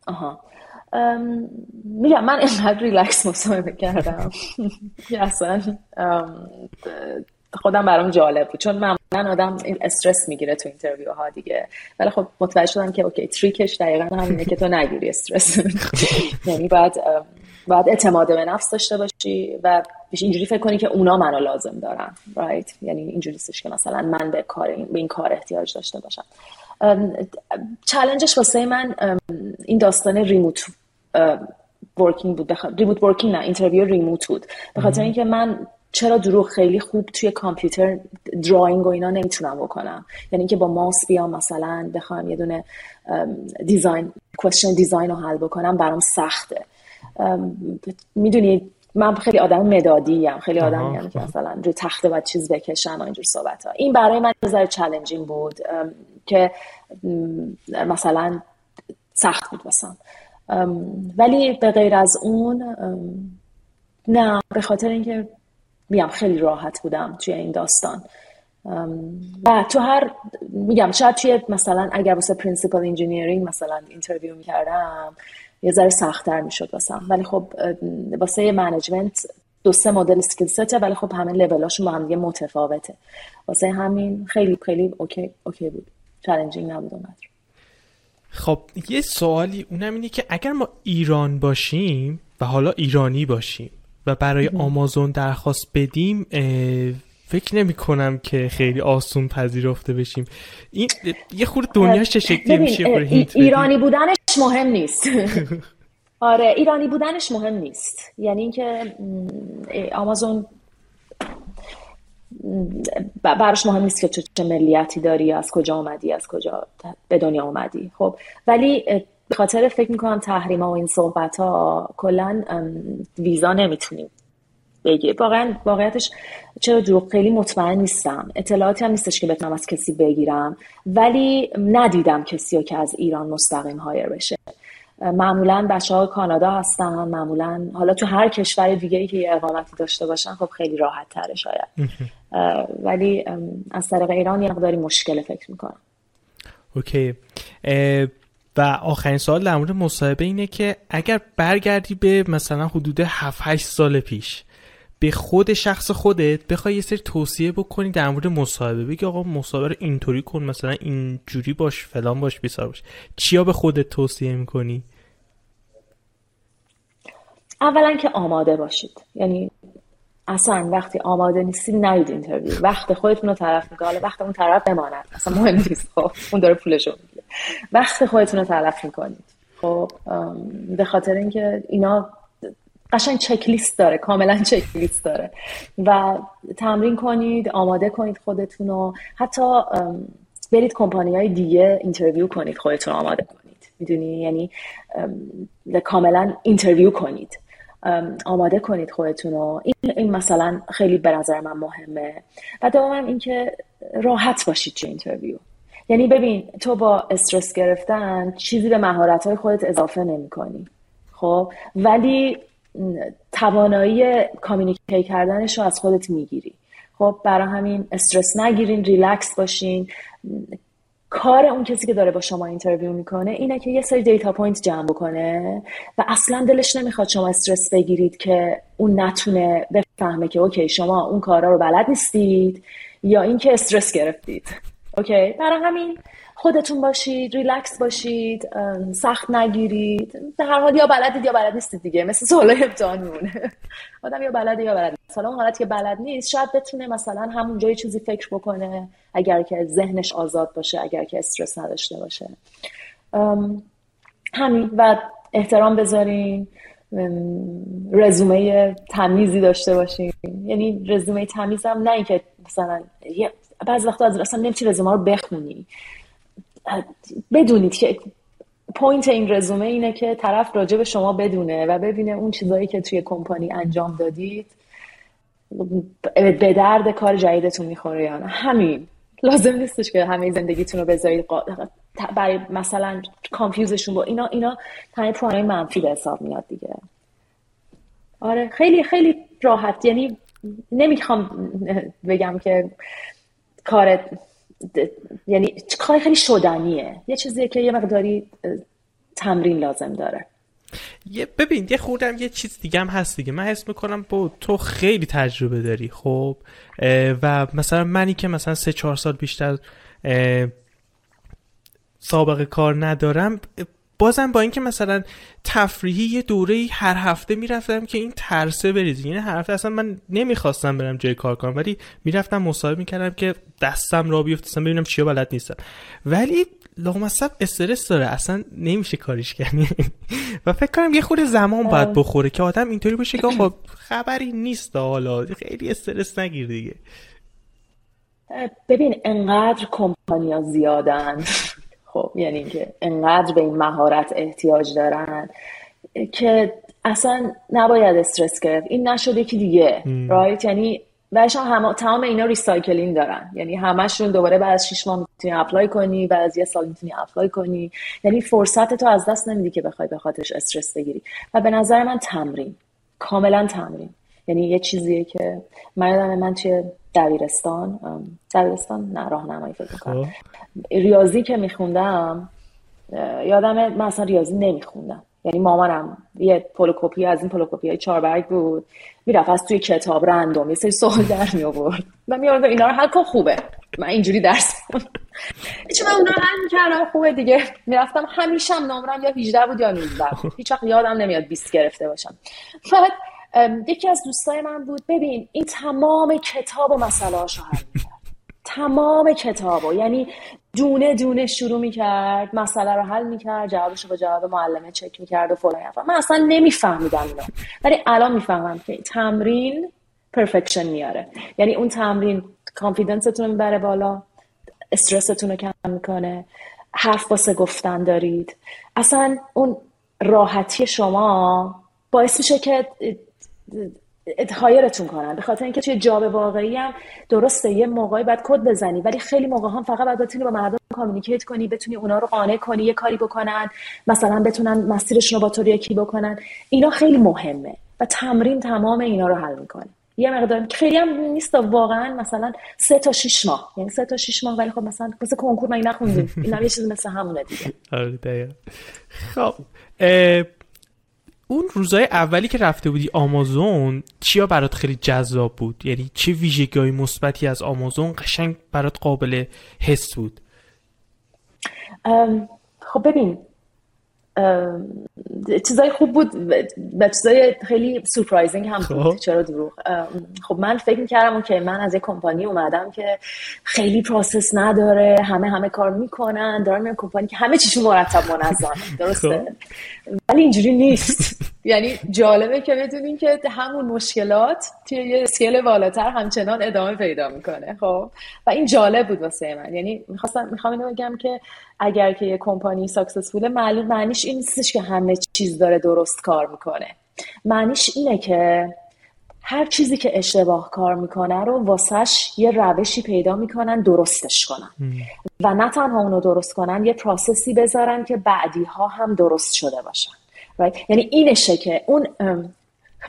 آها. میگم من اینقدر ریلکس مصاحبه کردم. که اصلا خودم برام جالب بود. چون معمولا آدم این استرس می‌گیره تو interview ها دیگه. ولی خب متوجه شدم که okay trick ش دقیقا همینه که تو نگیری استرس. یعنی بعد باید اعتماد به نفس داشته باشی و بیش اینجوری فکر کنی که اونا منو لازم دارن right یعنی اینجوری که مثلا من به کار به این کار احتیاج داشته باشم. challenge ش واسه من این داستان remote working بود. بخ... remote working نه interview remote بود. به خاطر اینکه من چرا دروغ خیلی خوب توی کامپیوتر drawing و اینا نمی‌تونم بکنم؟ یعنی اینکه با ماوس بیام مثلا بخوام یه دونه design question design رو حل بکنم برام سخته. می‌دونید من خیلی آدم مدادی هم خیلی آدمی هم که مثلا روی تخته و چیز بکشم و اینجور صحبت ها این برای من نظر challenging بود. که مثلا سخت بود واسم. ولی به غیر از اون نه به خاطر اینکه میگم خیلی راحت بودم توی این داستان. و تو هر میگم شاید توی مثلا اگر واسه principal engineering مثلا interview می‌کردم یه ذره سختتر می‌شد واسم. ولی خب واسه management دو سه مدل skill set ـه ولی خب همه لولاشون با هم دیگه متفاوته. واسه همین خیلی خیلی okay okay بود. challenging نبود اونقدر. خب یه سوالی اونم اینه که اگر ما ایران باشیم و حالا ایرانی باشیم و برای آمازون درخواست بدیم فکر نمی کنم که خیلی آسون پذیرفته بشیم. این یه خورده دنیاش چه شکلی میشه ایرانی بودنش مهم نیست. آره ایرانی بودنش مهم نیست. یعنی اینکه آمازون براش مهم نیست که چه ملیتی داری از کجا آمدی از کجا به دنیا آمدی خب ولی به خاطر فکر می‌کنم تحریم و این صحبت ها کلا ویزا نمی‌تونیم بگیر واقعا واقعیتش چرا دروغ؟ خیلی مطمئن نیستم. اطلاعاتی هم نیستش که بتونم از کسی بگیرم. ولی ندیدم کسی رو که از ایران مستقیم هایر بشه. معمولا بچه ها کانادا هستن معمولا حالا تو هر کشور دیگه ای که یه اقامتی داشته باشن خب خیلی راحت تره شاید ولی از طریق ایران یه مقداری مشکل فکر می‌کنم. اوکی. و آخرین سوال در مورد مصاحبه اینه که اگر برگردی به مثلا حدود 7 8 سال پیش به خود شخص خودت بخوای یه سری توصیه بکنی در مورد مصاحبه. بگی آقا مصاحبه رو اینطوری کن مثلا اینجوری باش فلان باش بیسار باش. چیا به خودت توصیه می‌کنی؟ اولا که آماده باشید. یعنی اصلا وقتی آماده نیستید نرید interview. وقت خودتون رو تلف می‌کنه. حالا وقت اون طرف بماند. اصلا مهم نیست. خب اون داره پولشو می‌گیره. وقت خودتون رو تلف می‌کنید. خب به خاطر اینکه اینا قشنگ چک لیست داره کاملا چک لیست داره. و تمرین کنید آماده کنید خودتون رو. حتی برید کمپانی های دیگه interview کنید خودتون آماده کنید. می‌دونی؟ یعنی کاملا interview کنید. آماده کنید خودتون رو. این, این مثلا خیلی به نظر من مهمه. و دوم اینکه راحت باشید چه interview. یعنی ببین تو با استرس گرفتن چیزی به مهارت های خودت اضافه نمی کنی خب؟ ولی توانایی communicate کردنش رو از خودت می‌گیری. خب برای همین استرس نگیرین ریلکس باشین. کار اون کسی که داره با شما interview می‌کنه اینه که یه سری data point جمع بکنه و اصلا دلش نمی‌خواد شما استرس بگیرید که اون نتونه بفهمه که okay شما اون کارا رو بلد نیستید یا اینکه استرس گرفتید. okay؟ برای همین خودتون باشید ریلکس باشید سخت نگیرید. در هر حال یا بلدید یا بلد نیستید دیگه. مثل سوالای امتحان میمونه آدم یا بلده یا بلد نیست حالا اون حالت که بلد نیست شاید بتونه مثلا همونجا چیزی فکر بکنه اگر که ذهنش آزاد باشه اگر که استرس نداشته باشه. همین. و احترام بذارین. رزومه تمیزی داشته باشین. یعنی رزومه تمیزم نه اینکه مثلا بعض وقتا از اصلا نمیچی رزومه رو بخونی. بدونید که point این رزومه اینه که طرف راجع به شما بدونه و ببینه اون چیزایی که توی کمپانی انجام دادید به درد کار جدیدتون می‌خوره یا نه. همین. لازم نیستش که همه زندگیتون رو بذارید برای مثلا کانفیوزشون با اینا اینا تنها پوانای منفی به حساب میاد دیگه. آره خیلی خیلی راحت. یعنی نمی‌خوام بگم که کار یعنی کار خیلی شدنیه. یه چیزیه که یه مقداری تمرین لازم داره. یه ببین یه خوردم یه چیز دیگه هم هست دیگه. من حس می‌کنم با تو خیلی تجربه داری خب؟ و مثلا منی که مثلا سه چهار سال بیشتر سابقه کار ندارم بازم با اینکه مثلا تفریحی یه دوره هر هفته می‌رفتم که این ترسه بریزی یعنی هر هفته اصلا من نمی‌خواستم برم جای کار کنم ولی می‌رفتم مصاحبه می‌کردم که دستم را بیفتم ببینم چیا بلد نیستم. ولی لامصب استرس داره اصلا نمیشه کاریش کرد. و فکر کنم یه خود زمان باید بخوره که آدم اینطوری باشه که خب خبری نیست حالا خیلی استرس نگیر دیگه. ببین انقدر کمپانیا زیادن. خب یعنی که انقدر به این مهارت احتیاج دارن که اصلا نباید استرس گرفت. این نشده که دیگه right یعنی بهشان هم تمام اینا recycling دارن. یعنی همشون دوباره بعد از 6 ماه می‌تونی apply کنی بعد از یه سال می‌تونی apply کنی. یعنی فرصت تو از دست نمیدی که بخوای به خاطرش استرس بگیری. و به نظر من تمرین. کاملا تمرین. یعنی یه چیزیه که من یادم من توی دبیرستان دبیرستان نه راهنمایی فکر می‌کنم. خب. ریاضی که میخوندم یادم من اصلا ریاضی نمیخوندم. یعنی مامانم یه پولوکوپی از این پولوکوپی های چهار برگ بود می‌رفت از توی کتاب رندوم یه سری سوال در می آورد و می اینا رو حل کن خوبه. من اینجوری درس چون من اونا حل می‌کردم خوبه دیگه. می‌رفتم همیشه هم نمرم یا 18 بود یا 19 هیچ وقت یادم نمیاد 20 گرفته باشم. بعد یکی از دوستای من بود. ببین این تمام کتاب و مسئله هاشو حل می‌کرد. تمام کتابو یعنی دونه دونه شروع می‌کرد مسئله رو حل می‌کرد جوابش رو با جواب معلمه چک می‌کرد و فلان من اصلا نمیفهمیدم اینو ولی الان می‌فهمم که تمرین perfection میاره. یعنی اون تمرین confidence تون رو می‌بره بالا استرستون رو کم می‌کنه حرف واسه گفتن دارید. اصلا اون راحتی شما باعث میشه که hire تون کنن. به خاطر اینکه توی job واقعی هم درسته یه موقعی باید کد بزنی ولی خیلی موقع هم فقط باید بتونی با مردم communicate کنی بتونی اونا رو قانع کنی یه کاری بکنن مثلا بتونن مسیرشون رو با تو یکی بکنن. اینا خیلی مهمه و تمرین تمام اینا رو حل می‌کنه. یه مقدار خیلی هم نیست واقعا مثلا سه تا شش ماه. یعنی سه تا شش ماه ولی خب مثلا مثل کنکور من نخوندیم این یه چیز مثل همونه دیگه. آره خب اون روزای اولی که رفته بودی آمازون چیا برات خیلی جذاب بود؟ یعنی چه ویژگی مثبتی از آمازون قشنگ برات قابل حس بود؟ خب ببین چیزای خوب بود و چیزای خیلی surprising هم بود. خب. چرا دروغ؟ خب من فکر می‌کردم که من از یه کمپانی اومدم که خیلی process نداره همه همه کار می‌کنن دارم میرم یه کمپانی که همه چیشون مرتب منظم درسته؟ خب. ولی اینجوری نیست. یعنی جالبه که بدونین که همون مشکلات توی یه scale بالاتر همچنان ادامه پیدا می‌کنه خب؟ و این جالب بود واسه من. یعنی می‌خواستم می‌خوام اینو بگم که اگر که یه کمپانی ساکسسفول معلوم معنیش این نیستش که همه چیز داره درست کار می‌کنه. معنیش اینه که هر چیزی که اشتباه کار می‌کنه رو واسش یه روشی پیدا می‌کنن درستش کنن. و نه تنها اونو درست کنن یه پراسسی بذارن که بعدی ها هم درست شده باشن. یعنی اینشه که اون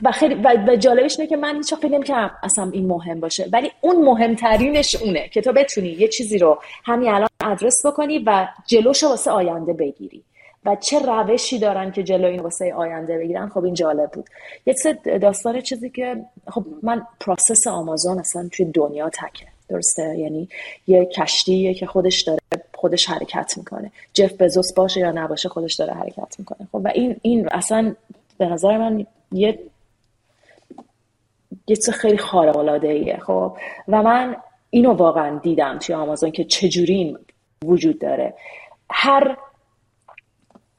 و خیلی و جالبش اینه که من هیچ فکر نمی‌کردم اصلا این مهم باشه. ولی اون مهمترینش اونه که تو بتونی یه چیزی رو همین الان ادرس بکنی و جلوش واسه آینده بگیری. و چه روشی دارن که جلو این واسه آینده بگیرن؟ خب این جالب بود. یه داستان چیزی که خب من پروسس آمازون اصلا توی دنیا تکه. درسته؟ یعنی یه کشتیه که خودش داره خودش حرکت می‌کنه. جف بزوس باشه یا نباشه خودش داره حرکت می‌کنه. خب و این این اصلا به نظر من یه یه چیز خیلی خارق العاده ایه خب و من اینو واقعا دیدم توی آمازون که چجوری این وجود داره. هر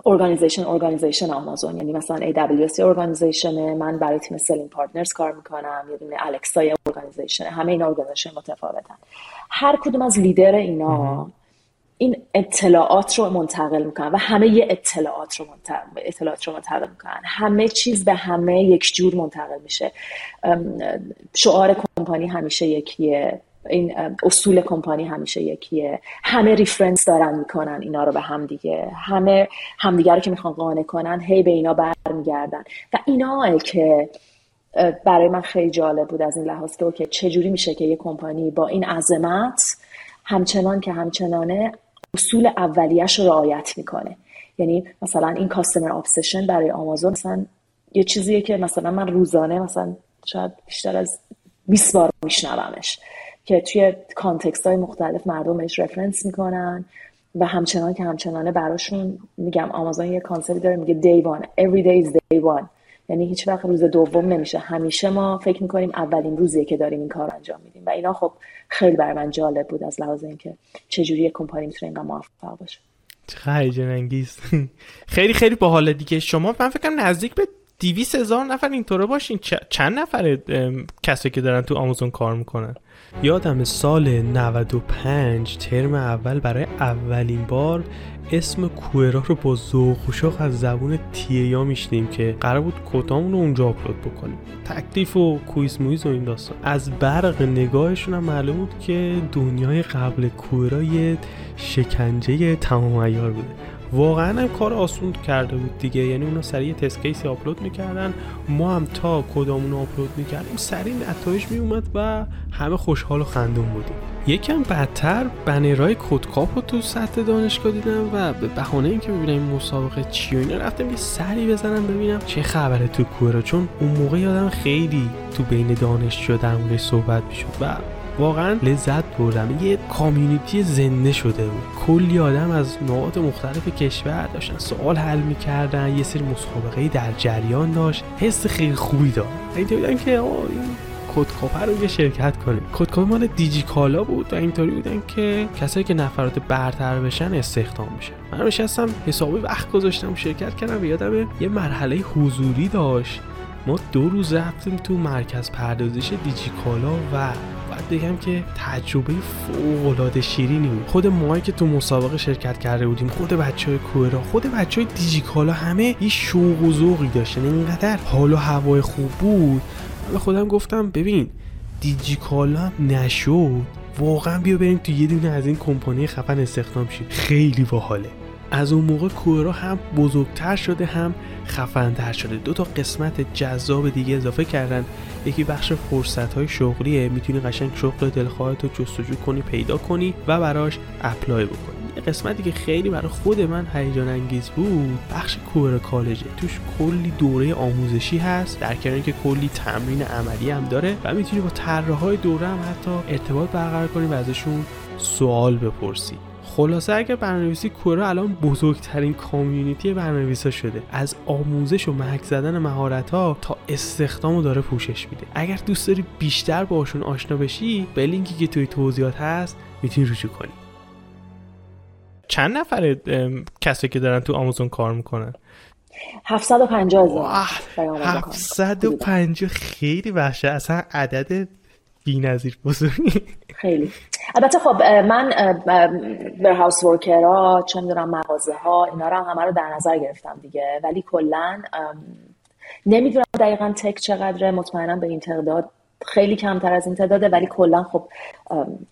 organization، organization آمازون یعنی مثلا AWS organization من برای تیم Selling Partners کار می‌کنم یه دونه الکسا organization همه این organization متفاوتن. هر کدوم از لیدر اینا این اطلاعات رو منتقل می‌کنن و همه یه اطلاعات رو منتقل, اطلاعات رو منتقل می‌کنن. همه چیز به همه یک جور منتقل میشه. شعار کمپانی همیشه یکیه. این اصول کمپانی همیشه یکیه. همه reference دارن می‌کنن اینا رو به هم دیگه. همه همدیگه رو که می‌خوان قانع کنن هی به اینا برمیگردن. و اینا که برای من خیلی جالب بود از این لحاظ که okay چجوری میشه که یه کمپانی با این عظمت همچنان که همچنانه اصول اولیش رو رعایت می‌کنه. یعنی مثلا این customer obsession برای آمازون مثلا یه چیزیه که مثلا من روزانه مثلا شاید بیشتر از 20 بار میشنومش. که توی context های مختلف مردم بهش reference می‌کنن و همچنان که همچنانه براشون میگم آمازون یه concept ی داره میگه day one. Every day is day one. یعنی هیچ وقت روز دوم نمیشه. همیشه ما فکر می‌کنیم اولین روزیه که داریم این کار انجام میدیم. و اینا خب خیلی برای من جالب بود از لحاظ اینکه چجوری یک کمپانی می‌تونه اینقدر موفق باشه. خیلی انگیز. خیلی خیلی باحال دیگه. شما من فکرم نزدیک به دیویس هزار نفر اینطوره باشین. چند نفر کسی که دارن تو آمازون کار می‌کنن؟ یادم سال 95 ترم اول برای اولین بار اسم کوئرا رو با ذوق و شوق از زبون تییا میشنیم که قرار بود کتامون رو اونجا آپلود بکنیم. تکلیف و کویز مویز و این داستان. از برق نگاهشون هم معلوم بود که دنیای قبل کوئرا یه شکنجه تمام ایار بوده. واقعا هم کار آسون کرده بود دیگه. یعنی اونا سریع تست کیسی آپلود می‌کردن. ما هم تا کدامون آپلود می‌کردیم سریع نتایج میومد و همه خوشحال و خندون بودیم. یکم بدتر بنرهای کدکاپ رو تو سطح دانشگاه دیدم و به بهانه اینکه ببینم این مسابقه چی و اینا رفتم یه سری بزنم ببینم چه خبره تو کوره چون اون موقع یادم خیلی تو بین دانشجو در صحبت می‌شد و واقعا لذت بردم. یه کامیونیتی زنده شده بود. کلی آدم از نقاط مختلف کشور داشتن سوال حل می‌کردن یه سری مسابقه در جریان داشت. حس خیلی خوبی اینطوری بودن که این کدکاپه رو یه شرکت کنیم. کدکاپه مال دیجی کالا بود و اینطوری بودن که کسایی که نفرات برتر بشن استخدام میشن من نشستم حسابی وقت گذاشتم شرکت کردم یادم یه مرحله حضوری داشت. ما دو روز رفتیم تو مرکز پردازش دیجیکالا و بگم که تجربه فوق العاده شیرینی بود. خود ماهایی که تو مسابقه شرکت کرده بودیم خود بچه های کوهرا خود بچه های دیجیکالا همه یه شوق و ذوقی داشتن. اینقدر حال و هوای خوب بود. به خودم گفتم ببین دیجی کالا نشد. واقعا بیا بریم تو یه دونه از این کمپانی خفن استخدام شیم. خیلی باحاله. از اون موقع کوئرا هم بزرگتر شده هم خفنتر شده. دو تا قسمت جذاب دیگه اضافه کردن. یکی بخش فرصت های شغلیه. می‌تونی قشنگ شغل دلخواهت رو جستجو کنی پیدا کنی و براش اپلای بکنی. قسمتی که خیلی برای خود من هیجان انگیز بود بخش کور کالجه. توش کلی دوره آموزشی هست در کنار که کلی تمرین عملی هم داره و می‌تونی با طراحهای دوره هم حتی ارتباط برقرار کنی و ازشون سوال بپرسی. خلاصه اگر برنامه‌نویسی کورا الان بزرگترین کامیونیتی برنامه‌نویسا شده از آموزش و محک زدن مهارت ها تا استخدام داره پوشش میده. اگر دوست داری بیشتر باشون آشنا بشی به لینکی که توی توضیحات هست می‌تونی رجوع کنی. چند نفر کسی که دارن تو آمازون کار می‌کنن؟ 750 هزار. 750 خیلی وحشه اصلا عدد بی نظیر بزرگی. خیلی. البته خب من بر هاوس ورکرها چه می‌دونم مغازه ها اینا رو همه رو در نظر گرفتم دیگه. ولی کلا نمی‌دونم دقیقا تک چقدره. مطمئنم به این تعداد خیلی کمتر از این تعداده. ولی کلا خب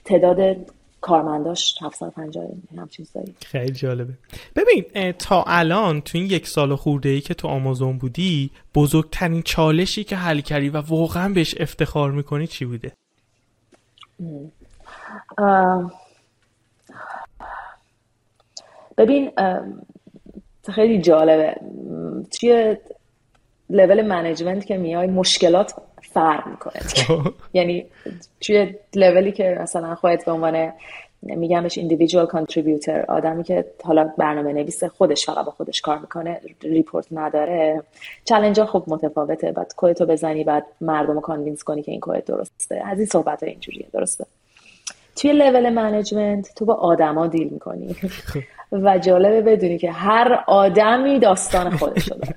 تعداد کارمنداش 750 همچین چیزایی خیلی جالبه. ببین تا الان تو این یک سال خورده ای که تو آمازون بودی بزرگترین چالشی که حل کردی و واقعا بهش افتخار می‌کنی چی بوده؟ ببین خیلی جالبه. توی level management که میای مشکلات فرق می‌کنه یعنی توی لولی که مثلا خودت به عنوان میگم بهش individual contributor آدمی که حالا برنامه نویس خودش فقط با خودش کار می‌کنه report نداره challenge ها خب متفاوته. بعد کودتو بزنی بعد مردم رو convince کنی که این کود درسته. از این صحبت ها اینجوریه درسته. توی level management تو با آدما deal می‌کنی. و جالبه بدونی که هر آدمی داستان خودش داره.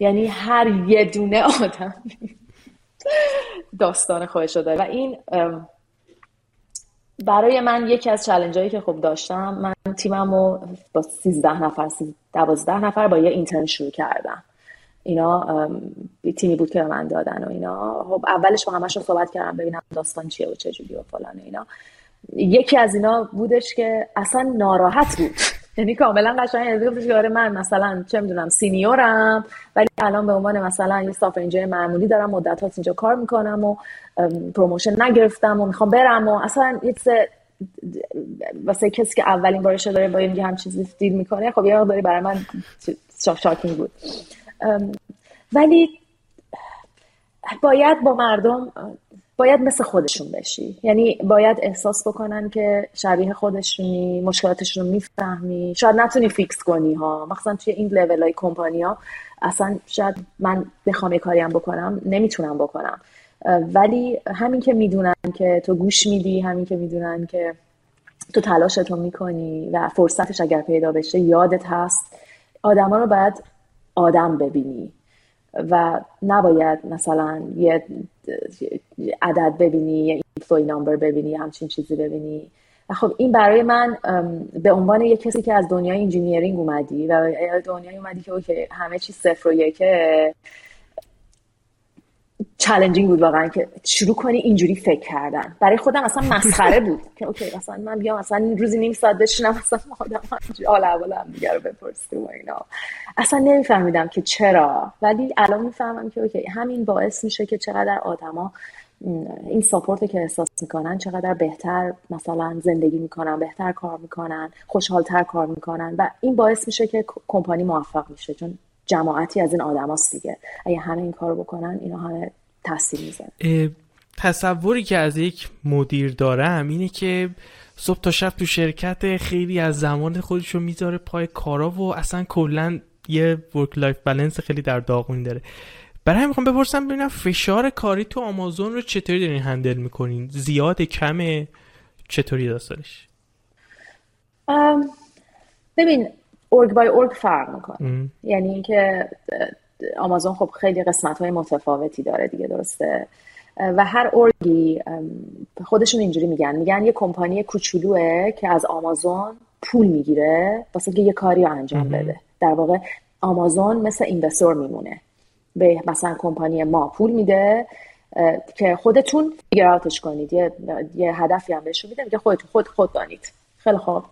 یعنی هر یه دونه آدمی. داستان خودش داره. و این برای من یکی از challenge هایی که خب داشتم من تیمم رو با 13 نفر 12 نفر با یه intern شروع کردم. اینا تیمی بود که به من دادن و اینا. خب اولش با همشون صحبت کردم ببینم داستان چیه و چه جوری و فلان اینا. یکی از اینا بودش که اصلا ناراحت بود. یعنی کاملا قشنگ. گفتش که آره من مثلا چه می‌دونم senior م ولی الان به عنوان مثلا یه software engineer معمولی دارم مدت هاست اینجا کار می‌کنم و promotion نگرفتم و می‌خوام برم و اصلا یه واسه کسی که اولین بارش داره با این هم چیزی deal می‌کنه خب یه مقداری برای من shocking بود. ولی باید با مردم باید مثل خودشون بشی. یعنی باید احساس بکنن که شبیه خودشونی مشکلاتشون رو می‌فهمی. شاید نتونی فیکس کنی ها. مثلا توی این لول های کمپانی ها اصلا شاید من بخوام یه بکنم نمی‌تونم بکنم. ولی همین که می‌دونن که تو گوش میدی همین که می‌دونن که تو تلاشتو می‌کنی و فرصتش اگر پیدا بشه یادت هست. آدما رو باید آدم ببینی. و نباید مثلا یه عدد ببینی یه employee number ببینی همچین چیزی ببینی. خب این برای من به عنوان یه کسی که از دنیای engineering اومدی و دنیای اومدی که okay همه چیز صفر و یکه challenging بود واقعا که شروع کنی اینجوری فکر کردن. برای خودم اصلا مسخره بود. که okay مثلا من بیام اصلا روزی نیم ساعت بشینم اصلا آدم حال اول هم دیگه رو بپرسیم و اینا. اصلا نمیفهمیدم که چرا. ولی الان می‌فهمم که اوکی همین باعث میشه که چقدر آدما این ساپورت که احساس می‌کنن چقدر بهتر مثلا زندگی می‌کنن بهتر کار می‌کنن خوشحالتر کار می‌کنن. و این باعث میشه که کمپانی موفق میشه. چون جماعتی از این آدماست دیگه. اگه همه این کارو بکنن اینا همه تاثیر می‌ذاره. تصوری که از یک مدیر دارم اینه که صبح تا شب تو شرکت خیلی از زمان خودش رو می‌ذاره پای کارا و اصلا کلا یه work life balance خیلی در داغونی داره. برای همین می‌خوام بپرسم ببینم فشار کاری تو آمازون رو چطوری دارین handle می‌کنین؟ زیاد کمه؟ چطوری داستانش؟ ببین org by org فرق می‌کنه. یعنی اینکه آمازون خب خیلی قسمت های متفاوتی داره دیگه درسته؟ و هر ارگی خودشون اینجوری میگن. میگن یه کمپانی کوچولوه که از آمازون پول می‌گیره واسه که یه کاری رو انجام بده. در واقع آمازون مثل اینوستور میمونه. به مثلا کمپانی ما پول میده که خودتون فیگر کنید. یه, یه هدفی هم بهشون میده که خودتون خود خود دانید. خیلی خوب.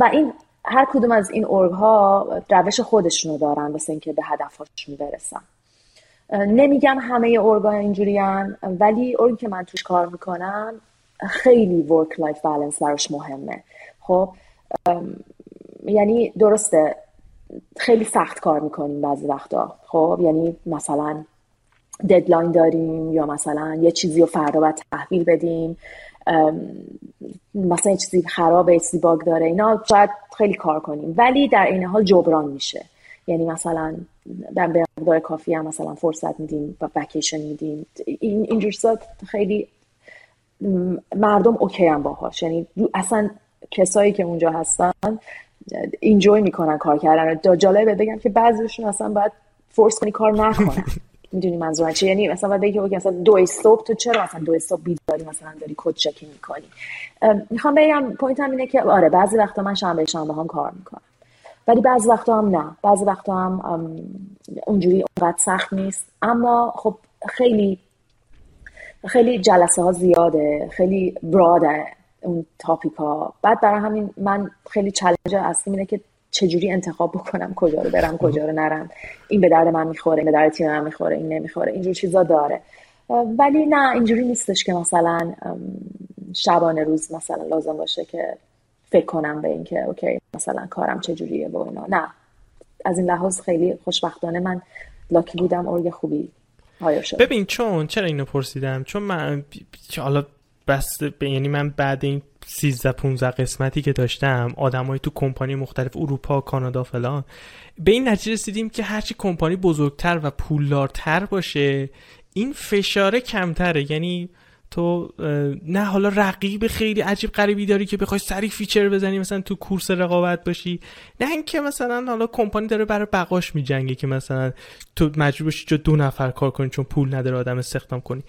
و این هر کدوم از این ارگ ها روش خودشونو دارن مثل اینکه به هدفهاشون برسن. نمیگم همه org ا اینجوری ولی org ی که من توش کار می‌کنم خیلی work life balance براش مهمه. خب یعنی درسته خیلی سخت کار می‌کنیم بعضی وقتا. خب یعنی مثلا deadline داریم یا مثلا یه چیزی رو فردا باید تحویل بدیم. مثلا چیزی خرابه یه چیزی bug داره اینا شاید خیلی کار کنیم. ولی در این حال جبران میشه. یعنی مثلا در مقدار کافی هم مثلا فرصت میدیم و وکیشن میدیم. این اینجور خیلی مردم اوکی هم باهاش. یعنی اصلا کسایی که اونجا هستن enjoy می‌کنن کار کردن. جالبه بگم که بعضیشون اصلا باید force کنی کار نکنن. می‌دونی منظورم چیه؟ یعنی مثلا باید بگی مثلا دو صبح تو چرا مثلا دو صبح بیداری؟ مثلا داری کد می‌کنی؟ می‌خوام بگم point م اینه که آره بعضی وقتا من شنبه شنبه هم کار می‌کنم. ولی بعضی وقتا هم نه. بعضی وقتا هم اونجوری اونقدر سخت نیست. اما خب خیلی خیلی جلسه ها زیاده خیلی براده اون تاپیک ها بعد برای همین من خیلی چلنج اصلی اینه که چجوری انتخاب بکنم کجا رو برم کجا رو نرم. این به درد من می‌خوره این به درد تیم من می‌خوره این نمی‌خوره اینجور چیزا داره. ولی نه اینجوری نیستش که مثلا شبانه روز مثلا لازم باشه که فکر کنم به اینکه اوکی مثلا کارم چجوریه با اینا. نه. از این لحاظ خیلی خوشبختانه من لاکی بودم ارگ خوبی ببین چون چرا اینو پرسیدم؟ چون من حالا بس یعنی من بعد این 13 15 قسمتی که داشتم آدمای تو کمپانی مختلف اروپا کانادا فلان. به این نتیجه رسیدیم که هرچی کمپانی بزرگتر و پولدارتر باشه این فشاره کمتره. یعنی تو نه حالا رقیب خیلی عجیب غریبی داری که بخوای سریع feature بزنی مثلا تو کورس رقابت باشی. نه اینکه مثلا حالا کمپانی داره برای بقاش میجنگه که مثلا تو مجبور باشی جای دو نفر کار کنی چون پول نداره آدم استخدام کنی.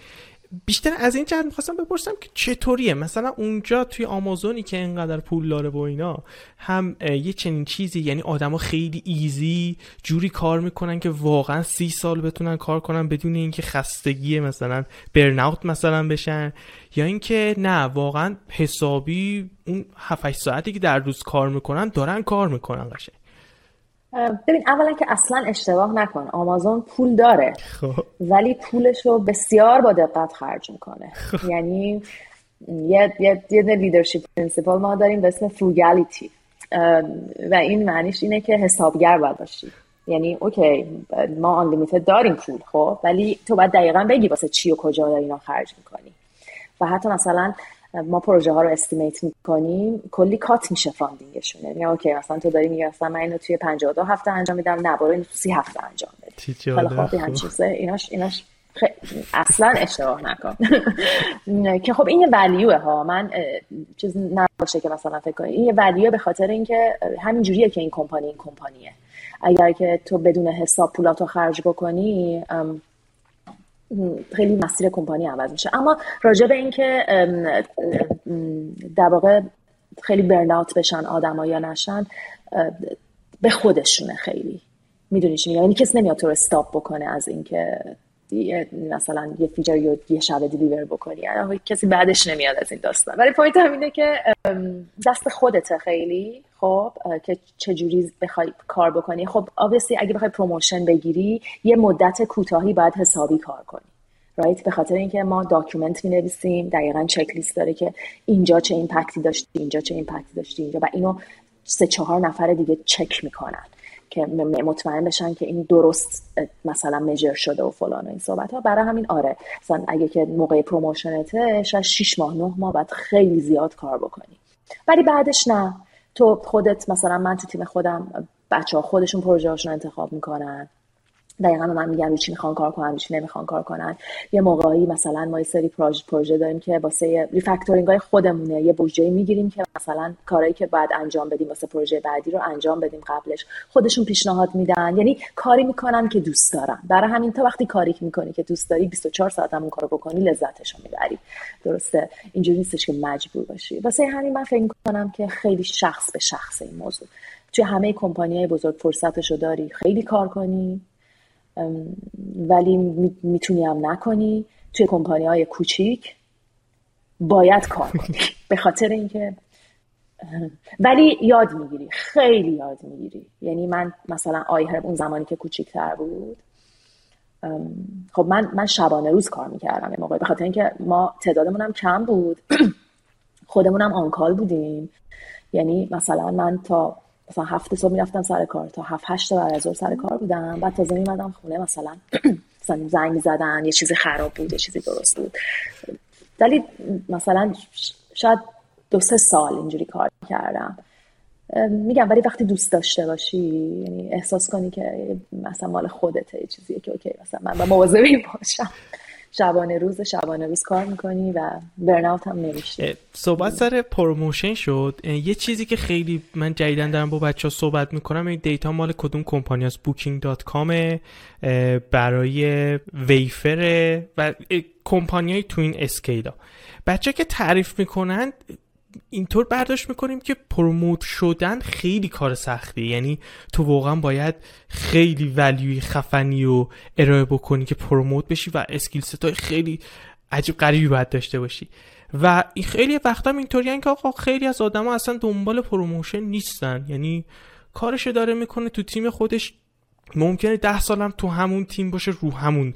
بیشتر از این جهت می‌خواستم بپرسم که چطوریه؟ مثلا اونجا توی آمازونی که اینقدر پول داره و اینا هم یه چنین چیزی یعنی آدما خیلی easy جوری کار می‌کنن که واقعا سی سال بتونن کار کنن بدون اینکه خستگی مثلا burnout مثلا بشن یا اینکه نه واقعا حسابی اون 7 ساعتی که در روز کار می‌کنن دارن کار می‌کنن قشنگ. ببین اولا که اصلا اشتباه نکن. آمازون پول داره خب. ولی پولش رو بسیار با دقت خرج می‌کنه. خب. یعنی یه یه یه leadership principle ما داریم به اسم frugality و این معنیش اینه که حسابگر باید باشی. یعنی okay ما آن داریم پول خب ولی تو باید دقیقا بگی واسه چی و کجا داری اینا خرج می‌کنی. و حتی مثلا ما پروژه ها رو estimate می‌کنیم کلی cut میشه funding شون. یعنی okay مثلا تو داری میگی مثلا من اینو توی 52 هفته انجام میدم نه برو اینو تو 30 هفته انجام بده حالا خب این چیزه. ایناش ایناش اصلا اشتباه نکن. که خب این یه ولیوه ها. من چیز نباشه که مثلا فکر کنی. این یه ولیوه به خاطر اینکه همین جوریه که این کمپانی این کمپانیه. اگر که تو بدون حساب پولاتو خرج بکنی خیلی مسیر کمپانی عوض میشه. اما راجع به اینکه در واقع خیلی burnout بشن آدم یا نشن به خودشونه خیلی. می‌دونی چی یعنی کسی نمیاد تو رو stop بکنه از اینکه مثلا یه feature یا یه شب deliver بکنی. یعنی کسی بعدش نمیاد از این داستان. ولی point م اینه که دست خودته خیلی خب که چجوری بخوای کار بکنی. خب obviously اگه بخوای promotion بگیری یه مدت کوتاهی باید حسابی کار کنی. right به خاطر اینکه ما document می نویسیم دقیقا چک لیست داره که اینجا چه impact ی داشتی اینجا چه impact ی داشتی اینجا. و اینو سه چهار نفر دیگه چک می‌کنن. که مطمئن بشن که این درست مثلا measure شده و فلان و این صحبت ها برای همین آره مثلا اگه که موقع promotion ته شاید 6 ماه 9 ماه بعد خیلی زیاد کار بکنی. ولی بعدش نه. تو خودت مثلا من تو تیم خودم بچه ها خودشون پروژه هاشون انتخاب می‌کنن. دقیقا من میگم چی می‌خوان کار کنن چی نمی‌خوان کار کنن. یه موقعی مثلا ما یه سری پروژه پروژه داریم که واسه ریفکتورینگ های خودمونه. یه بودجه می‌گیریم که مثلا کارهایی که باید انجام بدیم واسه پروژه بعدی رو انجام بدیم قبلش. خودشون پیشنهاد میدن. یعنی کاری می‌کنن که دوست دارن. برای همین تا وقتی کاری می‌کنی که دوست داری 24 ساعت هم اون کارو بکنی لذتشو می‌بری. درسته؟ اینجوری نیستش که مجبور باشی. واسه همین من فکر می‌کنم که خیلی شخص به شخص این موضوع. توی همه کمپانی های بزرگ فرصتشو داری خیلی کار کنی. ولی می‌تونی هم نکنی. توی کمپانی های کوچیک باید کار کنی. به خاطر اینکه ولی یاد می‌گیری. خیلی یاد می‌گیری. یعنی من مثلا آیهرب اون زمانی که کوچیکتر بود خب من من شبانه روز کار می‌کردم این موقع. به خاطر اینکه ما تعدادمون هم کم بود. خودمون هم آنکال بودیم. یعنی مثلا من تا مثلا هفت صبح می‌رفتم سر کار تا هفت هشت بعد از سر کار بودم. بعد تازه میمدم خونه مثلا مثلا زنگ می‌زدن یه چیزی خراب بود یه چیزی درست بود. ولی مثلا شاید دو سه سال اینجوری کار کردم میگم ولی وقتی دوست داشته باشی یعنی احساس کنی که مثلا مال خودته چیزیه که اوکی مثلا من مواظب باشم. شبانه روز شبانه روز کار می‌کنی و برناوت هم نمیشه صحبت سر پروموشن شد. یه چیزی که خیلی من جدیدن دارم با بچه ها صحبت می‌کنم این دیتا مال کدوم کمپانی هست؟ بوکینگ دات کام برای ویفر و کمپانی های تو این اسکیلا. بچه که تعریف می‌کنن اینطور برداشت می‌کنیم که پروموت شدن خیلی کار سختی یعنی تو واقعا باید خیلی value ی خفنی و ارائه بکنی که promote بشی و skill set ای خیلی عجیب غریبی باید داشته باشی. و این خیلی وقتا اینطوری که آقا خیلی از آدما اصلا دنبال promotion نیستن. یعنی کارشو داره می‌کنه تو تیم خودش. ممکنه ده سالم تو همون تیم باشه رو همون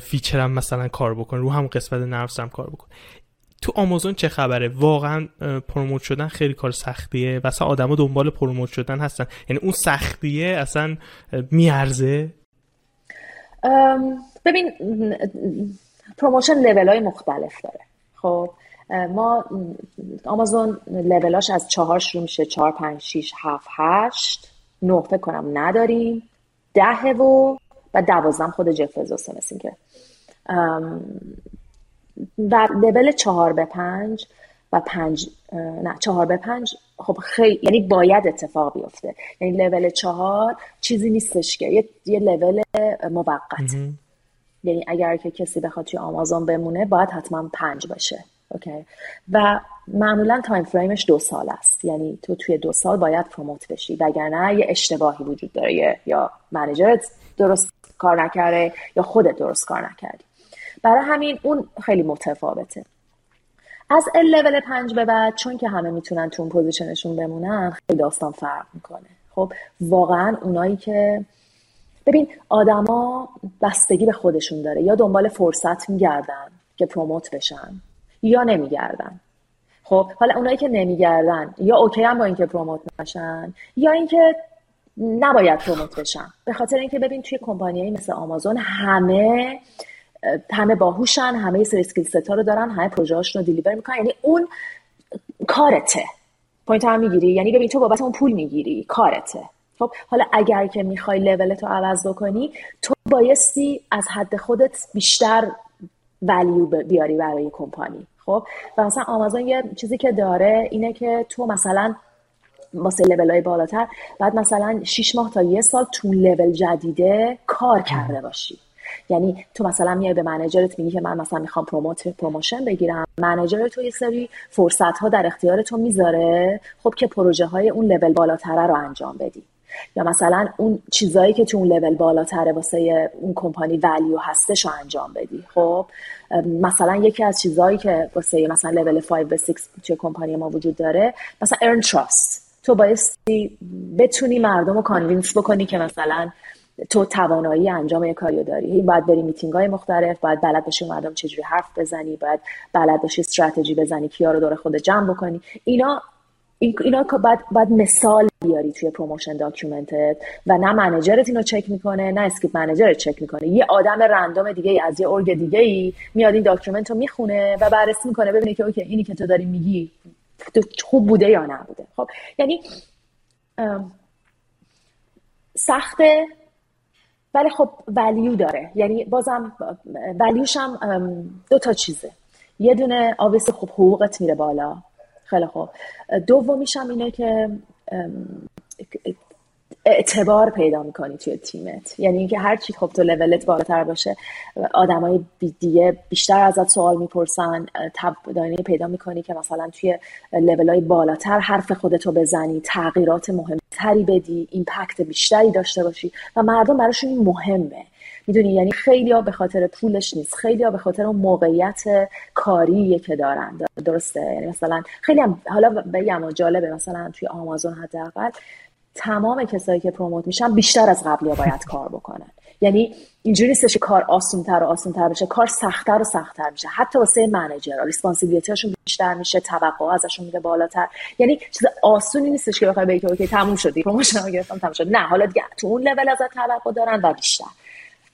feature م مثلا کار بکنه رو همون قسمت نرفسم کار بکنه. تو آمازون چه خبره؟ واقعا promote شدن خیلی کار سختیه و اصلا آدما دنبال promote شدن هستن. یعنی اون سختیه اصلا میارزه؟ ببین promotion level های مختلف داره. خب ما آمازون لولاش از چهار شروع میشه چهار پنج شیش هفت هشت نه فکر کنم نداریم. ده و و دوازدم خود جف بزوسه که و لول چهار به پنج و پنج نه چهار به پنج خب خیلی یعنی باید اتفاق بیفته. یعنی لول چهار چیزی نیستش که یه, یه لول موقت. یعنی اگر که کسی بخواد توی آمازون بمونه باید حتما پنج باشه. okay؟ و معمولا time frame ش دو سال است. یعنی تو توی دو سال باید promote بشی. وگرنه یه اشتباهی وجود داره یا manager ت درست کار نکرده یا خودت درست کار نکردی. برای همین اون خیلی متفاوته. از ال لول پنج به بعد چون که همه می‌تونن تو اون position شون بمونن خیلی داستان فرق می‌کنه. خب واقعا اونایی که ببین آدما بستگی به خودشون داره. یا دنبال فرصت میگردن که promote بشن یا نمیگردن. خب حالا اونایی که نمیگردن یا okay هم با اینکه promote نشن یا اینکه نباید promote بشن. به خاطر اینکه ببین توی کمپانیایی مثل آمازون همه همه باهوشن همه سری skill set ا رو دارن همه پروژه‌هاشون رو deliver می‌کنن. یعنی اون کارته. point هم می‌گیری. یعنی ببین تو بابت اون پول می‌گیری. کارته. خب حالا اگر که می‌خوای لولت رو عوض بکنی تو بایستی از حد خودت بیشتر value بیاری برای کمپانی. خب و مثلا آمازون یه چیزی که داره اینه که تو مثلا واسه لول های بالاتر باید مثلا 6 ماه تا یه سال تو لول جدیده کار کرده باشی. یعنی تو مثلا میای به manager ت میگی که من مثلا می‌خوام promote promotion بگیرم. manager تو یه سری فرصت ها در اختیار تو می‌ذاره خب که پروژه های اون لول بالاتره رو انجام بدی. یا مثلا اون چیزایی که تو اون لول بالاتره واسه اون کمپانی value هستش رو انجام بدی. خب مثلا یکی از چیزهایی که واسه مثلا لول 5 و 6 توی کمپانی ما وجود داره مثلا earn trust تو بایستی بتونی مردم رو convince بکنی که مثلا تو توانایی انجام یک کاریو داری. باید بری میتینگ های مختلف باید بلد باشی مردم چجوری حرف بزنی باید بلد باشی استراتژی بزنی کیا رو دور خود جمع بکنی. اینا اینا باید, باید مثال بیاری توی promotion document ت و نه manager ت اینو چک می‌کنه نه skip manager ت چک می‌کنه. یه آدم random دیگه ای از یه org دیگه ای میاد این document رو می‌خونه و بررسی می‌کنه ببینه که okay اینی که تو داری میگی خوب بوده یا نبوده. خب یعنی سخته ولی خب ولیو داره. یعنی بازم ولیوش هم دو تا چیزه. یه دونه آبیس خب حقوقت میره بالا. خیلی خوب. دومیش هم اینه که اعتبار پیدا می‌کنی توی تیمت. یعنی اینکه هر چی خب تو لولت بالاتر باشه آدمای دیگه بیشتر ازت سوال می‌پرسن دانی پیدا می‌کنی که مثلا توی لول های بالاتر حرف خودتو بزنی تغییرات مهمتری بدی impact بیشتری داشته باشی و مردم براشون این مهمه. می‌دونی؟ یعنی خیلی ها به خاطر پولش نیست. خیلی ها به خاطر اون موقعیت کاری که دارن. درسته؟ یعنی مثلا خیلی هم حالا بگم جالبه مثلا توی آمازون حداقل تمام کسایی که promote میشن بیشتر از قبلی ها باید کار بکنن. یعنی اینجوری نیستش کار آسونتر و آسونتر بشه کار سختتر و سختتر میشه. حتی واسه manager responsibility شون بیشتر میشه توقع ازشون میره بالاتر. یعنی چیز آسونی نیستش که بخوای بگی okay تموم شدی promotion رو گرفتم تموم شد. نه حالا دیگه تو اون لول ازت توقع دارن و بیشتر.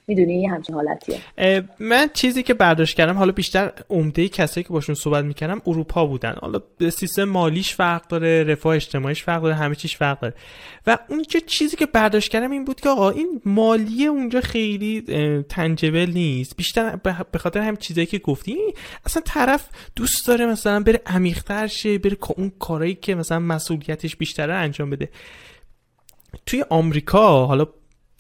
می‌دونی همچین حالتیه. من چیزی که برداشت کردم حالا بیشتر عمده کسایی که باشون صحبت می‌کردم اروپا بودن. حالا سیستم مالیش فرق داره رفاه اجتماعیش فرق داره همه چیش فرق داره. و اونجا چیزی که برداشت کردم این بود که آقا این مالیه اونجا خیلی تنجبل نیست. بیشتر به خاطر هم چیزایی که گفتی اصلا طرف دوست داره مثلا بره عمیق‌تر شه بره اون کارایی که مثلا مسئولیتش بیشتره انجام بده. توی آمریکا حالا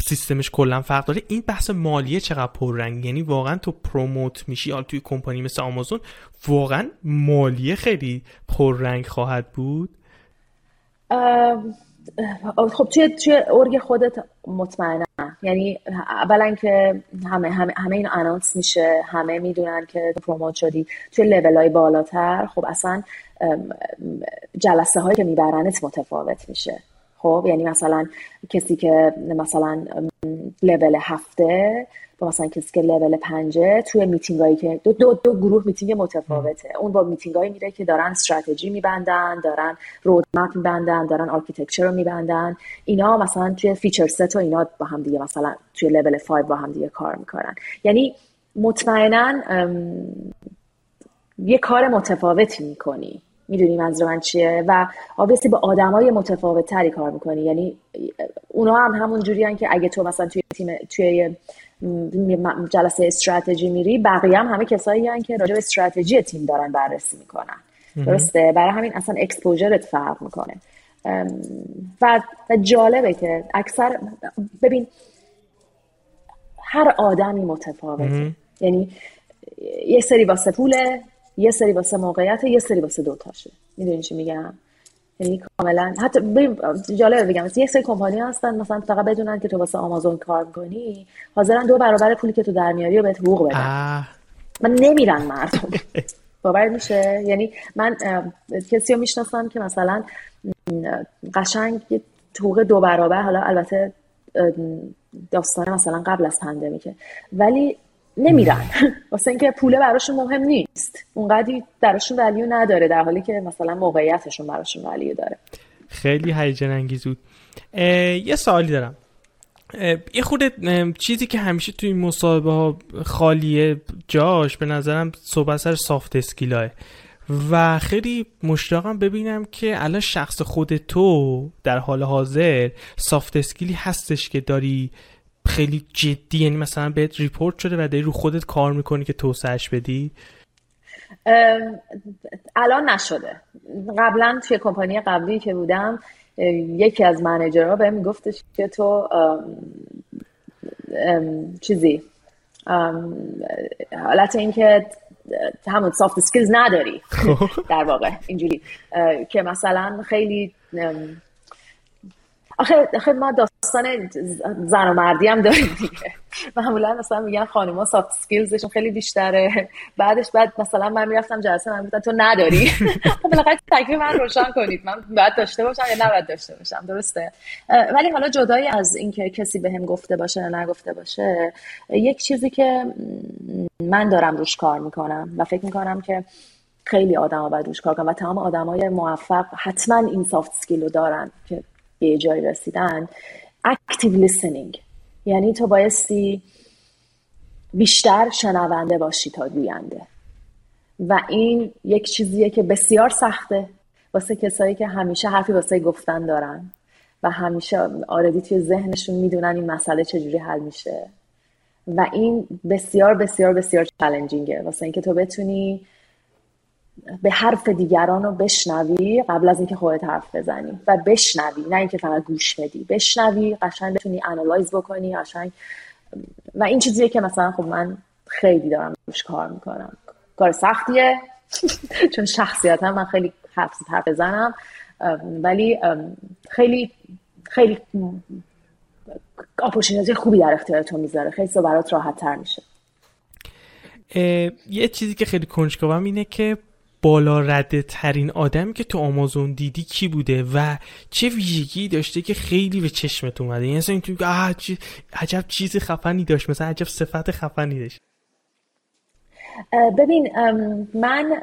سیستمش کلا فرق داره. این بحث مالیه چقدر پررنگ یعنی واقعا تو پروموت میشی. حالا توی کمپانی مثل آمازون واقعا مالیه خیلی پررنگ خواهد بود؟ خب توی توی ارگ خودت مطمئنم. یعنی اولا که همه همه همه این announce میشه. همه می‌دونن که promote شدی. توی لول های بالاتر خب اصلا جلسه هایی که میبرنت متفاوت میشه. خب یعنی مثلا کسی که مثلا لول هفته با مثلا کسی که لول پنجه توی میتینگ هایی که دو, دو, دو گروه میتینگ متفاوته. اون با میتینگ هایی میره که دارن استراتژی میبندن دارن roadmap میبندن دارن architecture رو میبندن. اینا مثلا توی feature set و اینا با هم دیگه مثلا توی لول 5 با هم دیگه کار می‌کنن یعنی مطمئنا یه کار متفاوتی می‌کنی. می‌دونی منظور من چیه و obviously با آدمای متفاوت تری کار می‌کنی. یعنی اونا هم همون جوری که اگه تو مثلا توی تیم توی جلسه استراتژی میری بقیه هم همه کسایی هن که راجع به استراتژی تیم دارن بررسی می‌کنن. درسته؟ برای همین اصلا اکسپوژرت فرق می‌کنه. و, و جالبه که اکثر ببین هر آدمی متفاوته. یعنی یه سری واسه پوله یه سری واسه موقعیت یه سری واسه دوتاشه می‌دونی چی میگم؟ یعنی کاملا حتی جالبه بگم یه سری کمپانی هستن مثلا فقط بدونن که تو واسه آمازون کار می‌کنی حاضرن دو برابر پولی که تو در میاری و بهت حقوق بدن. من نمیرن مردم. باور میشه؟ یعنی من کسی رو می‌شناسم که مثلا قشنگ حقوق دو برابر حالا البته داستان مثلا قبل از پندمیکه. ولی نمیرن. واسه اینکه پوله براشون مهم نیست. اونقدی درشون ولیو نداره در حالی که مثلا موقعیتشون براشون ولیو داره. خیلی هیجان انگیز بود. یه سوالی دارم. یه خود چیزی که همیشه توی این مصاحبه ها خالیه جاش به نظرم صحبت سر soft skill است و خیلی مشتاقم ببینم که الان شخص خود تو در حال حاضر soft skill ی هستش که داری خیلی جدی یعنی مثلا بهت report شده و داری رو خودت کار می‌کنی که توسعهش بدی؟ الان نشده. قبلا توی کمپانی قبلی که بودم یکی از manager ها بهم گفتش که تو چیزی حالت این که همون soft skills نداری. خب. در واقع اینجوری. که مثلا خیلی آخه, آخه ما داستان زن و مردی هم داریم دیگه. معمولا مثلا میگن خانوما soft skills شون خیلی بیشتره. بعدش بعد مثلا من می‌رفتم جلسه من می‌گفتم تو نداری. خب بالاخره تکلیف من روشن کنید. من باید داشته باشم یا نباید داشته باشم درسته؟ ولی حالا جدای از اینکه کسی بهم گفته باشه یا نگفته باشه یک چیزی که من دارم روش کار می‌کنم و فکر می‌کنم که خیلی آدم باید روش کار کنم و تمام آدمای موفق حتما این سافت سکیل رو دارن که به جای رسیدن. Active listening. یعنی تو بایستی بیشتر شنونده باشی تا گوینده و این یک چیزیه که بسیار سخته. واسه کسایی که همیشه حرفی واسه گفتن دارن. و همیشه آردی توی ذهنشون می‌دونن این مسئله چجوری حل میشه. و این بسیار بسیار بسیار چالنجینگه واسه اینکه تو بتونی به حرف دیگران رو بشنوی قبل از اینکه خودت حرف بزنی و بشنوی نه اینکه فقط گوش بدی بشنوی قشنگ بتونی انالایز بکنی قشنگ. و این چیزیه که مثلا خب من خیلی دارم روش کار می‌کنم. کار سختیه چون شخصیتا من خیلی حرف حرف بزنم. ولی خیلی خیلی اپورتونیتی خوبی در اختیار تو می‌ذاره. خیلی برات راحت تر میشه یه چیزی که خیلی کنجکاوم اینه که بالا رده ترین آدمی که تو آمازون دیدی کی بوده و چه ویژگی داشته که خیلی به چشمت اومده؟ یعنی مثلا تو عجب چیز خفنی داشت مثلا عجب صفت خفنی داشت. ببین من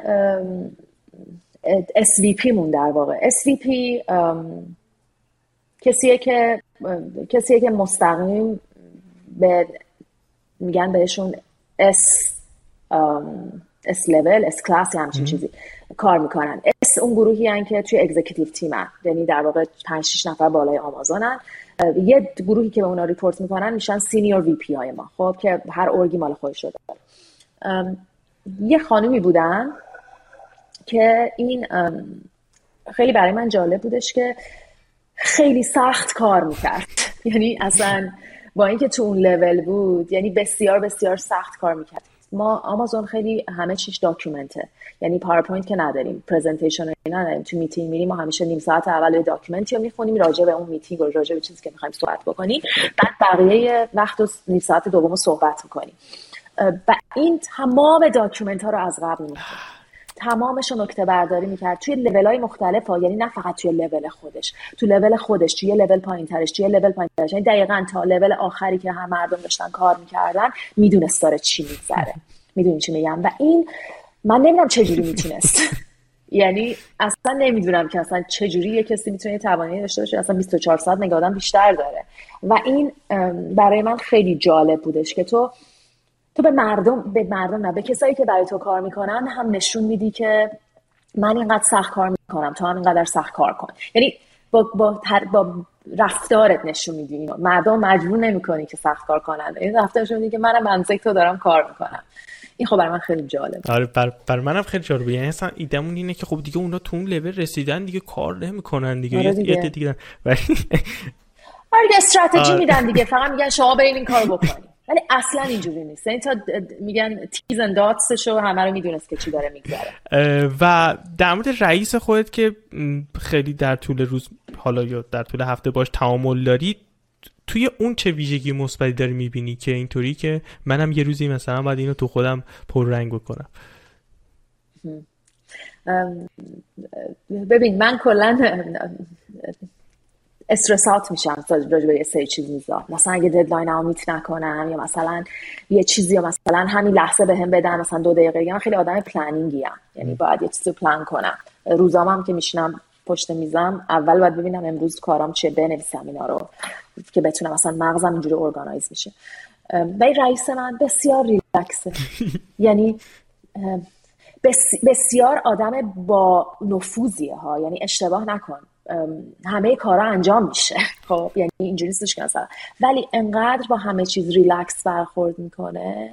SVP مون در واقع. SVP کسیه که کسیه که مستقیم به میگن بهشون S S level S class یا همچین چیزی کار می‌کنن. S اون گروهی هن که توی executive team هن. یعنی در واقع 5 6 نفر بالای آمازونن. یه گروهی که به اونا report می‌کنن میشن senior VP های ما. خب که هر org ی مال خودش شده یه خانومی بودن که این خیلی برای من جالب بودش که خیلی سخت کار می‌کرد. یعنی اصلا با اینکه تو اون لول بود یعنی بسیار بسیار سخت کار می‌کرد. ما آمازون خیلی همه چیش document ه یعنی پاورپوینت که نداریم presentation نداریم. تو میتینگ میریم ما همیشه نیم ساعت اول document ی رو می‌خونیم راجع به اون میتینگ و راجع به چیزی که می‌خوایم صحبت بکنیم. بعد بقیه وقت و نیم ساعت دوم صحبت می‌کنیم. و این تمام document ها رو از قبل می‌خونیم. تمامش رو نکته برداری می‌کرد. توی لول های مختلف ها یعنی نه فقط توی لول خودش. تو لول خودش توی لول پایین ترش توی لول پایین ترش یعنی دقیقا تا لول آخری که هم مردم داشتن کار می‌کردن می‌دونست داره چی میگذره. می‌دونی چی میگم؟ و این من نمی‌دونم چجوری می‌تونست. یعنی اصلا نمی‌دونم که اصلا چجوری یه کسی می‌تونه توانایی داشته باشه. اصلا 24 ساعت انگار بیشتر داره. و این برای من خیلی جالب بودش که تو تو به مردم به مردم نه به کسایی که برای تو کار می‌کنن هم نشون میدی که من اینقدر سخت کار می‌کنم تو هم اینقدر سخت کار کن. یعنی با, با, با رفتارت نشون میدی مردم مجبور نمی‌کنی که سخت کار کنن. این رفتارشون میدی که منم منزک تو دارم کار می‌کنم. این خب برای من خیلی جالب آره بر, بر منم خیلی جالبه. یعنی اصلا ایدمون اینه که خب دیگه اونا تو اون لول رسیدن دیگه کار نمی‌کنن دیگه. آره دیگه, دیگه. دیگه. آره استراتژی آره. میدن دیگه. فقط میگن شما برین این کارو بکنید ولی اصلا اینجوری نیست. یعنی تا میگن تیز اند داتسشو همه رو می‌دونست که چی داره میگذره. و در مورد رئیس خودت که خیلی در طول روز حالا یا در طول هفته باش تعامل داری توی اون چه ویژگی مثبتی داری می‌بینی که اینطوری که منم یه روزی مثلا باید اینو تو خودم رنگ بکنم؟ ببین من کلا stressed out میشم راجع به یه سری چیزا مثلا اگه deadline رو meet نکنم یا مثلا یه چیزی یا مثلا همین لحظه بهم بدن مثلا دو دقیقه من خیلی آدم planning ی هم. یعنی باید یه چیزی پلان کنم. روزام هم که میشینم پشت میزم اول باید ببینم امروز کارام چه بنویسم اینا رو که بتونم مثلا مغزم اینجوری organize میشه ولی رئیس من بسیار ریلکسه یعنی بسیار آدم با نفوذیه ها. یعنی اشتباه نکن. همه کارا انجام میشه. خب یعنی اینجوری نیستش که مثلا. ولی انقدر با همه چیز ریلکس برخورد می‌کنه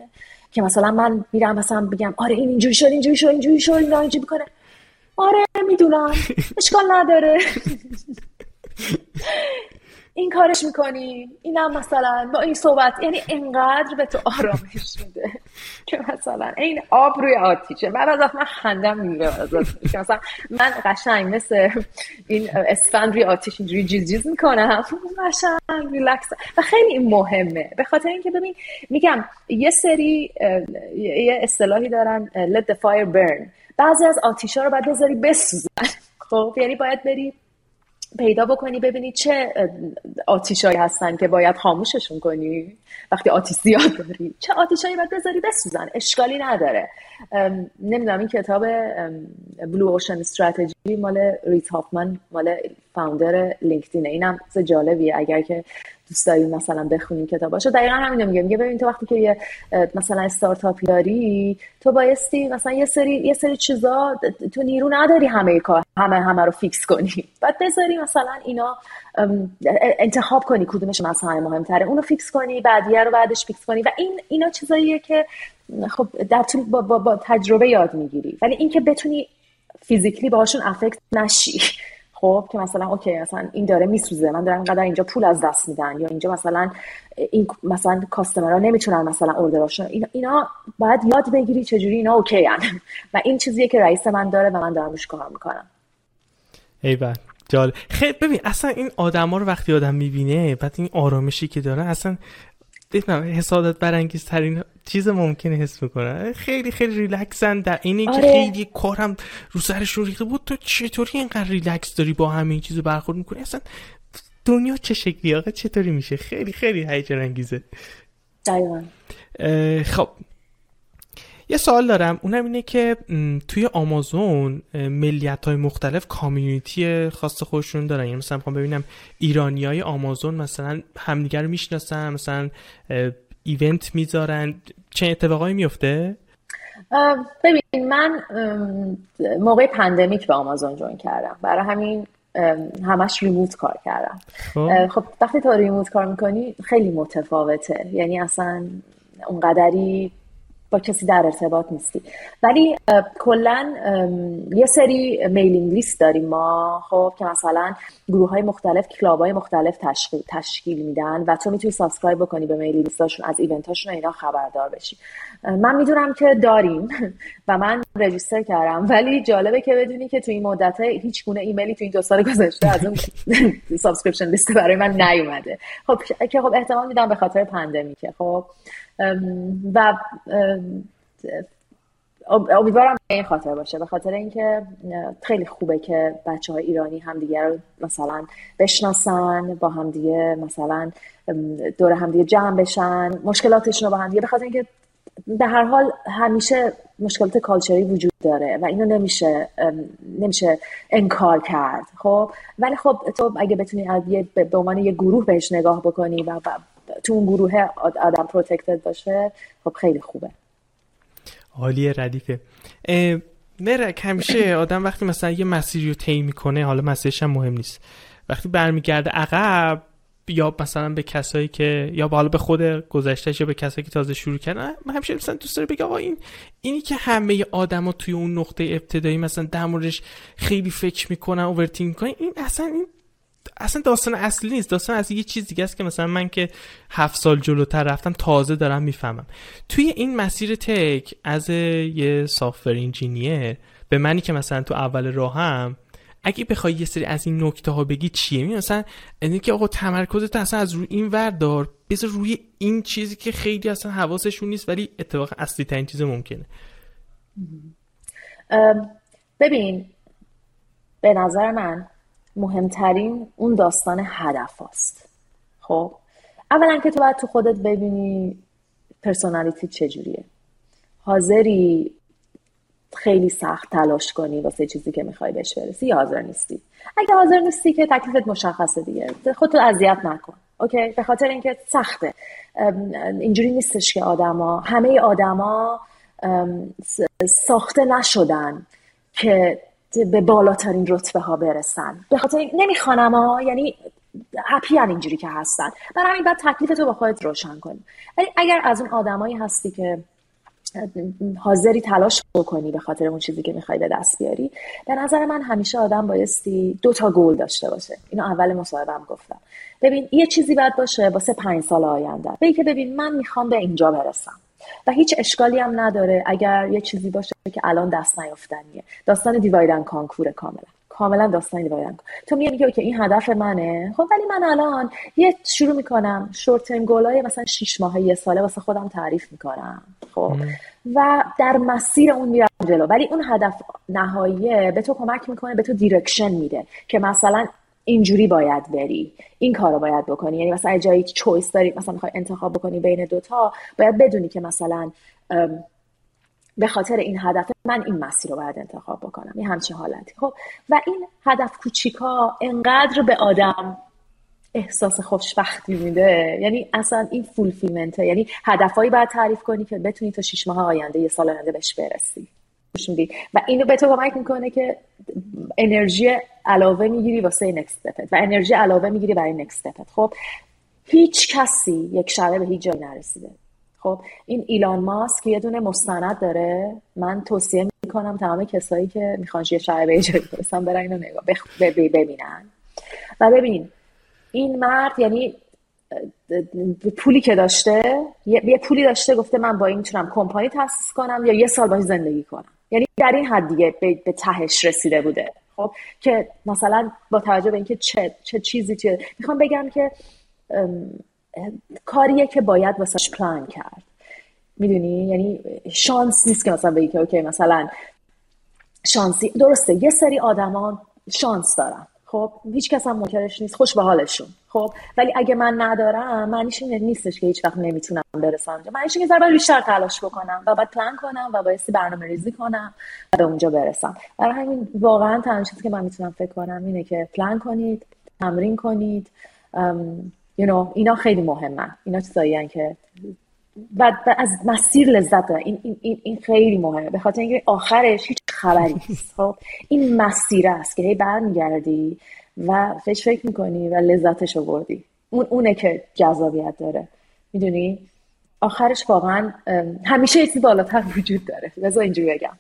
که مثلا من میرم مثلا بگم آره این اینجوری شد اینجوری شد اینجوری شد اینا اینجوری می‌کنه. آره می‌دونم. اشکال نداره. این کارش می‌کنی؟ اینم مثلا با این صحبت یعنی انقدر به تو آرامش میده که مثلا این آب روی آتیشه. من از من خندم میگه که مثلا من قشنگ مثل این اسفند روی آتیش اینجوری جیز جیز می‌کنم. قشنگ ریلکس و خیلی مهمه. به خاطر اینکه ببین میگم یه سری یه اصطلاحی دارن let the fire burn. بعضی از آتیشا رو باید بذاری بسوزن. خب یعنی باید بری پیدا بکنی ببینی چه آتیشایی هستن که باید خاموششون کنی. وقتی آتیش زیاد داری. چه آتیشایی باید بذاری؟ بسوزن. اشکالی نداره. نمی‌دونم این کتاب Blue Ocean Strategy مال Reid Hoffman مال founder LinkedIn ه اینم جالبیه. اگر که دوست داری مثلا بخونین کتاباشو. دقیقا همین میگه میگه ببین تو وقتی که یه مثلا استارتاپی داری تو بایستی مثلا یه سری یه سری چیزا تو نیرو نداری همه کار همه همه رو fix کنی. بعد بذاری مثلا اینا انتخاب کنی کدومش مثلا مهمتره. اونو fix کنی بعدیه رو بعدش fix کنی. و این اینا چیزاییه که خب در طول با, با, با تجربه یاد می‌گیری. ولی اینکه بتونی physically باهاشون affect نشی. خب که مثلا okay مثلا این داره میسوزه. من دارم اینقدر اینجا پول از دست میدن. یا اینجا مثلا این مثلا customer ها نمی‌تونن مثلا order اشون اینا, اینا باید یاد بگیری چجوری اینا okay هن. و این چیزیه که رئیس من داره و من دارم روش کار می‌کنم. ای جالب. خیلی ببین اصلا این آدما رو وقتی آدم می‌بینه بعد این آرامشی که داره اصلا حسادت برانگیز ترین چیز ممکنه حس می‌کنه خیلی خیلی ریلکسن. در اینی آره. که خیلی کارم رو سرشون ریخته بود. تو چطوری اینقدر ریلکس داری با همین چیز برخورد می‌کنی؟ اصلا دنیا چه شکلی؟ آقا چطوری میشه؟ خیلی خیلی هیجان انگیزه. خب. یه سوال دارم. اونم اینه که توی آمازون ملیت های مختلف community خاص خودشون دارن. یعنی مثلا می‌خوام ببینم ایرانی های آمازون مثلا همدیگر رو می‌شناسن مثلا event می‌ذارن. چه اتفاقایی میفته؟ ببین من موقع pandemic به آمازون join کردم. برای همین همش remote کار کردم. خب, خب، وقتی تو remote کار می‌کنی خیلی متفاوته. یعنی اصلا اونقدری با کسی در ارتباط نیستی. ولی کلا یه سری mailing list داریم ما خب که مثلا گروه های مختلف club های مختلف تشکیل, تشکیل میدن و تو می‌تونی subscribe بکنی به mailing list اشون از event اشون و اینا خبردار بشی. من می‌دونم که داریم و من register کردم ولی جالبه که بدونی که تو این مدت هیچ گونه ایمیلی تو این دو سال گذشته از اون subscription list برای من نیومده. خب که خب احتمال میدم به خاطر پندمیکه خب. و امیدوارم به این خاطر باشه به خاطر اینکه خیلی خوبه که بچه های ایرانی همدیگه رو مثلا بشناسن با همدیگه مثلا دور همدیگه جمع بشن مشکلاتشون رو با همدیگه به خاطر اینکه به هر حال همیشه مشکلات کالچری وجود داره و اینو نمیشه نمیشه انکار کرد خب؟ ولی خب تو اگه بتونی به عنوان یه گروه بهش نگاه بکنی و تو اون گروه آدم پروتکتد باشه خب خیلی خوبه. عالیه ردیفه. مرک همیشه آدم وقتی مثلا یه مسیری رو طی می‌کنه حالا مسیرش هم مهم نیست. وقتی برمیگرده عقب یا مثلا به کسایی که یا حالا به خود گذشتهش یا به کسایی که تازه شروع کردن من همیشه مثلا دوست داره بگه آقا این اینی که همه آدما توی اون نقطه ابتدایی مثلا در موردش خیلی فکر می‌کنن overthink می‌کنن این اصلا این اصلا داستان اصلی نیست. داستان از یه چیز دیگه است که مثلا من که هفت سال جلوتر رفتم تازه دارم می‌فهمم. توی این مسیر tech از یه software engineer به منی که مثلا تو اول راهم اگه بخوای یه سری از این نکته ها بگی چیه؟ می مثلا اینه که آقا تمرکزت اصلا از روی این ور دار بذار روی این چیزی که خیلی اصلا حواسشون نیست ولی اتفاق اصلی ترین چیز ممکنه. ببین به نظر من مهمترین اون داستان هدف هست. خب؟ اولا که تو باید تو خودت ببینی پرسونالیتی چجوریه. حاضری خیلی سخت تلاش کنی واسه چیزی که می‌خوای بهش برسی یا حاضر نیستی؟ اگه حاضر نیستی که تکلیفت مشخصه دیگه. خودتو اذیت نکن. اوکی؟ به خاطر اینکه سخته. اینجوری نیستش که آدما همه آدما ساخته نشدن که به بالاترین رتبه ها برسن. به خاطر نمی‌خوانم ها یعنی هپی اینجوری که هستن. برای همین بعد تکلیف تو با خودت روشن کنی ولی اگر از اون آدمایی هستی که حاضری تلاش بکنی به خاطر اون چیزی که می‌خوای به دست بیاری به نظر من همیشه آدم بایستی دو تا گل داشته باشه. اینو اول مصاحبم گفتم. ببین یه چیزی باید باشه واسه پنج سال آینده. بگی که ببین من می‌خوام به اینجا برسم. و هیچ اشکالی هم نداره اگر یه چیزی باشه که الان دست نیافتنیه. داستان divide and conquer کاملا. کاملا داستان divide and تو میگی که این هدف منه. خب ولی من الان یه شروع می‌کنم. short term goal ای مثلا 6 ماه یه ساله واسه خودم تعریف می‌کنم. خب. و در مسیر اون میرم جلو. ولی اون هدف نهاییه به تو کمک می‌کنه به تو direction میده که مثلا اینجوری باید بری. این کارو باید بکنی. یعنی مثلا جایی choice داری مثلا می‌خوای انتخاب بکنی بین دوتا باید بدونی که مثلا به خاطر این هدف من این مسیر رو باید انتخاب بکنم. این همچین حالتی. خب و این هدف کوچیکا انقدر به آدم احساس خوشبختی میده. یعنی اصلا این فولفیلمنته یعنی هدفهایی باید تعریف کنی که بتونی تا شیش ماه آینده یه سال آینده بهش برسی. و اینو به تو کمک می‌کنه که انرژی علاوه می‌گیری واسه نکست استپت و انرژی علاوه می‌گیری برای نکست استپت خب هیچ کسی یک شبه به هیچ جایی نرسیده. خب این ایلان ماسک یه دونه مستند داره. من توصیه می‌کنم تمام کسایی که می‌خوان یه شبه به جایی برسن برن اینو نگاه ببینن. و ببین این مرد یعنی پولی که داشته یه پولی داشته گفته من با این می‌تونم کمپانی تاسیس کنم یا یه سال باش زندگی کنم. یعنی در این حد دیگه به, تهش رسیده بوده. خب که مثلا با توجه به اینکه چه چه چیزی چه می‌خوام بگم که کاریه که باید واسش پلان کرد. می‌دونی؟ یعنی شانس نیست که مثلا بگی که اوکی مثلا شانسی درسته یه سری آدما شانس دارن. خب هیچ کس هم منکرش نیست خوش به حالشون. خب ولی اگه من ندارم معنیش این نیستش که هیچ وقت نمی‌تونم برسم. اونجا معنیش اینه که بیشتر تلاش بکنم و باید پلان کنم و بایستی برنامه ریزی کنم و به اونجا برسم. برای همین واقعا تنها چیزی که من می‌تونم فکر کنم اینه که پلان کنید تمرین کنید you know, اینا خیلی مهمه. اینا چیزایی که و از مسیر لذت داره این, این, این خیلی مهمه. به خاطر اینکه آخرش هیچ خبری نیست. خب این مسیر است که هی برمیگردی و فکر فکر می‌کنی و لذتش رو بردی. اون اونه که جذابیت داره. می‌دونی؟ آخرش واقعا همیشه یه بالاتر وجود داره. بذار اینجوری بگم.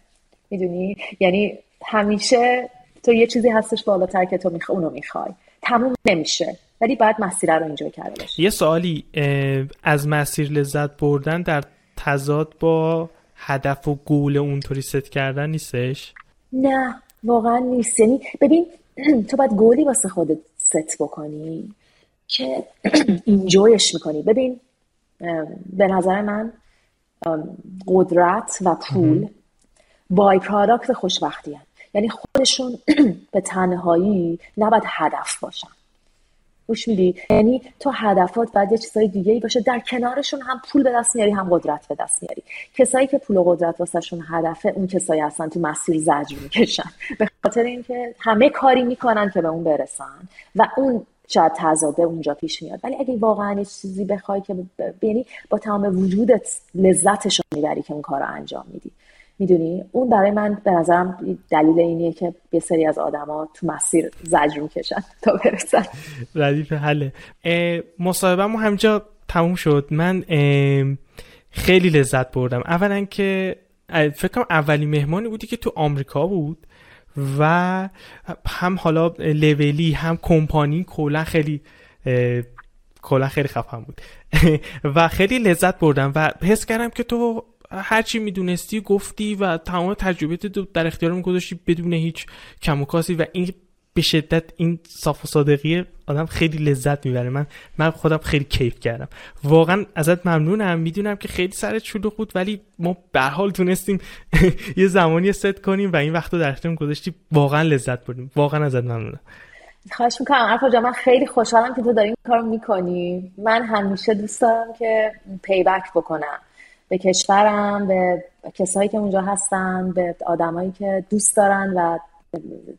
می‌دونی؟ یعنی همیشه تو یه چیزی هستش بالاتر که تو میخ... اونو می‌خوای. تموم نمیشه. ولی باید مسیر رو اینجا کرده یه سوالی از مسیر لذت بردن در تضاد با هدف و گول اونطوری ست کردن نیستش؟ نه واقعا نیست. یعنی ببین تو باید گولی واسه خودت ست بکنی که اینجویش می‌کنی. ببین به نظر من قدرت و پول بای پرادکت خوشبختی یعنی خودشون به تنهایی نباید هدف باشن. گوش میدی؟ یعنی تو هدفات بعد یه چیزای دیگه ای باشه. در کنارشون هم پول به دست میاری هم قدرت به دست میاری. کسایی که پول و قدرت واسهشون هدفه اون کسایی هستن تو مسیر زجر می‌کشن. به خاطر اینکه همه کاری می‌کنن که به اون برسن و اون شاید تضاده اونجا پیش میاد. ولی اگه واقعا یه چیزی بخوای که یعنی با تمام وجودت لذتش رو می‌بری که اون کار انجام میدی. می‌دونی؟ اون برای من به نظرم دلیل اینیه که یه سری از آدما تو مسیر زجر می‌کشن تا برسن. ردیف حله. مصاحبه همجا تموم شد. من خیلی لذت بردم. اولا که فکر کنم اولین مهمانی بودی که تو آمریکا بود و هم حالا لولی هم کمپانی کلا خیلی کلا خیلی خفن بود. و خیلی لذت بردم و حس کردم که تو هرچی می‌دونستی گفتی و تمام تجربیت در اختیارم گذاشتی بدون هیچ کم و کاسی. و این به شدت این صاف و صادقی آدم خیلی لذت می‌بره. من من خودم خیلی کیف کردم. واقعا ازت ممنونم. می‌دونم که خیلی سرت شلوغ بود ولی ما به حال تونستیم یه زمانی ست کنیم و این وقت رو در اختیارم گذاشتی. واقعا لذت بردیم. واقعا ازت ممنونم. خواهش می‌کنم. عرفا من خیلی خوشحالم که تو داری این کار می‌کنی. من همیشه دوست دارم که پیبک بکنم. به کشورم به کسایی که اونجا هستن به آدمایی که دوست دارن و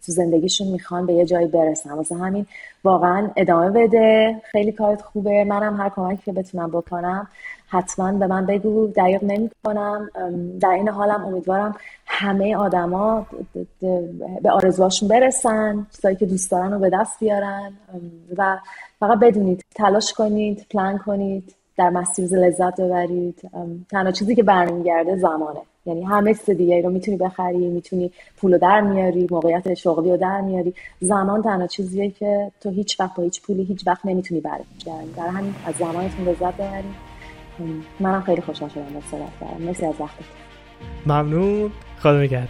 تو زندگیشون می‌خوان به یه جایی برسن. واسه همین واقعا ادامه بده. خیلی کارت خوبه. منم هر کمکی که بتونم بکنم حتما به من بگو. دریغ نمی کنم در این حالم امیدوارم همه آدما به آرزوهاشون برسن چیزایی که دوست دارن رو به دست بیارن. و فقط بدونید تلاش کنید پلان کنید. در مسیر لذت ببرید. تنها چیزی که برمیگرده زمانه. یعنی همه چیز دیگه رو می‌تونی بخری می‌تونی پول در میاری موقعیت شغلی رو در میاری. زمان تنها چیزیه که تو هیچ وقت با هیچ پولی هیچ وقت نمی‌تونی برگردی در همین از زمانتون لذت ببرید. منم خیلی خوشحال شدم با صحبت کردم مرسی از وقتت ممنون. خدا نگهدار.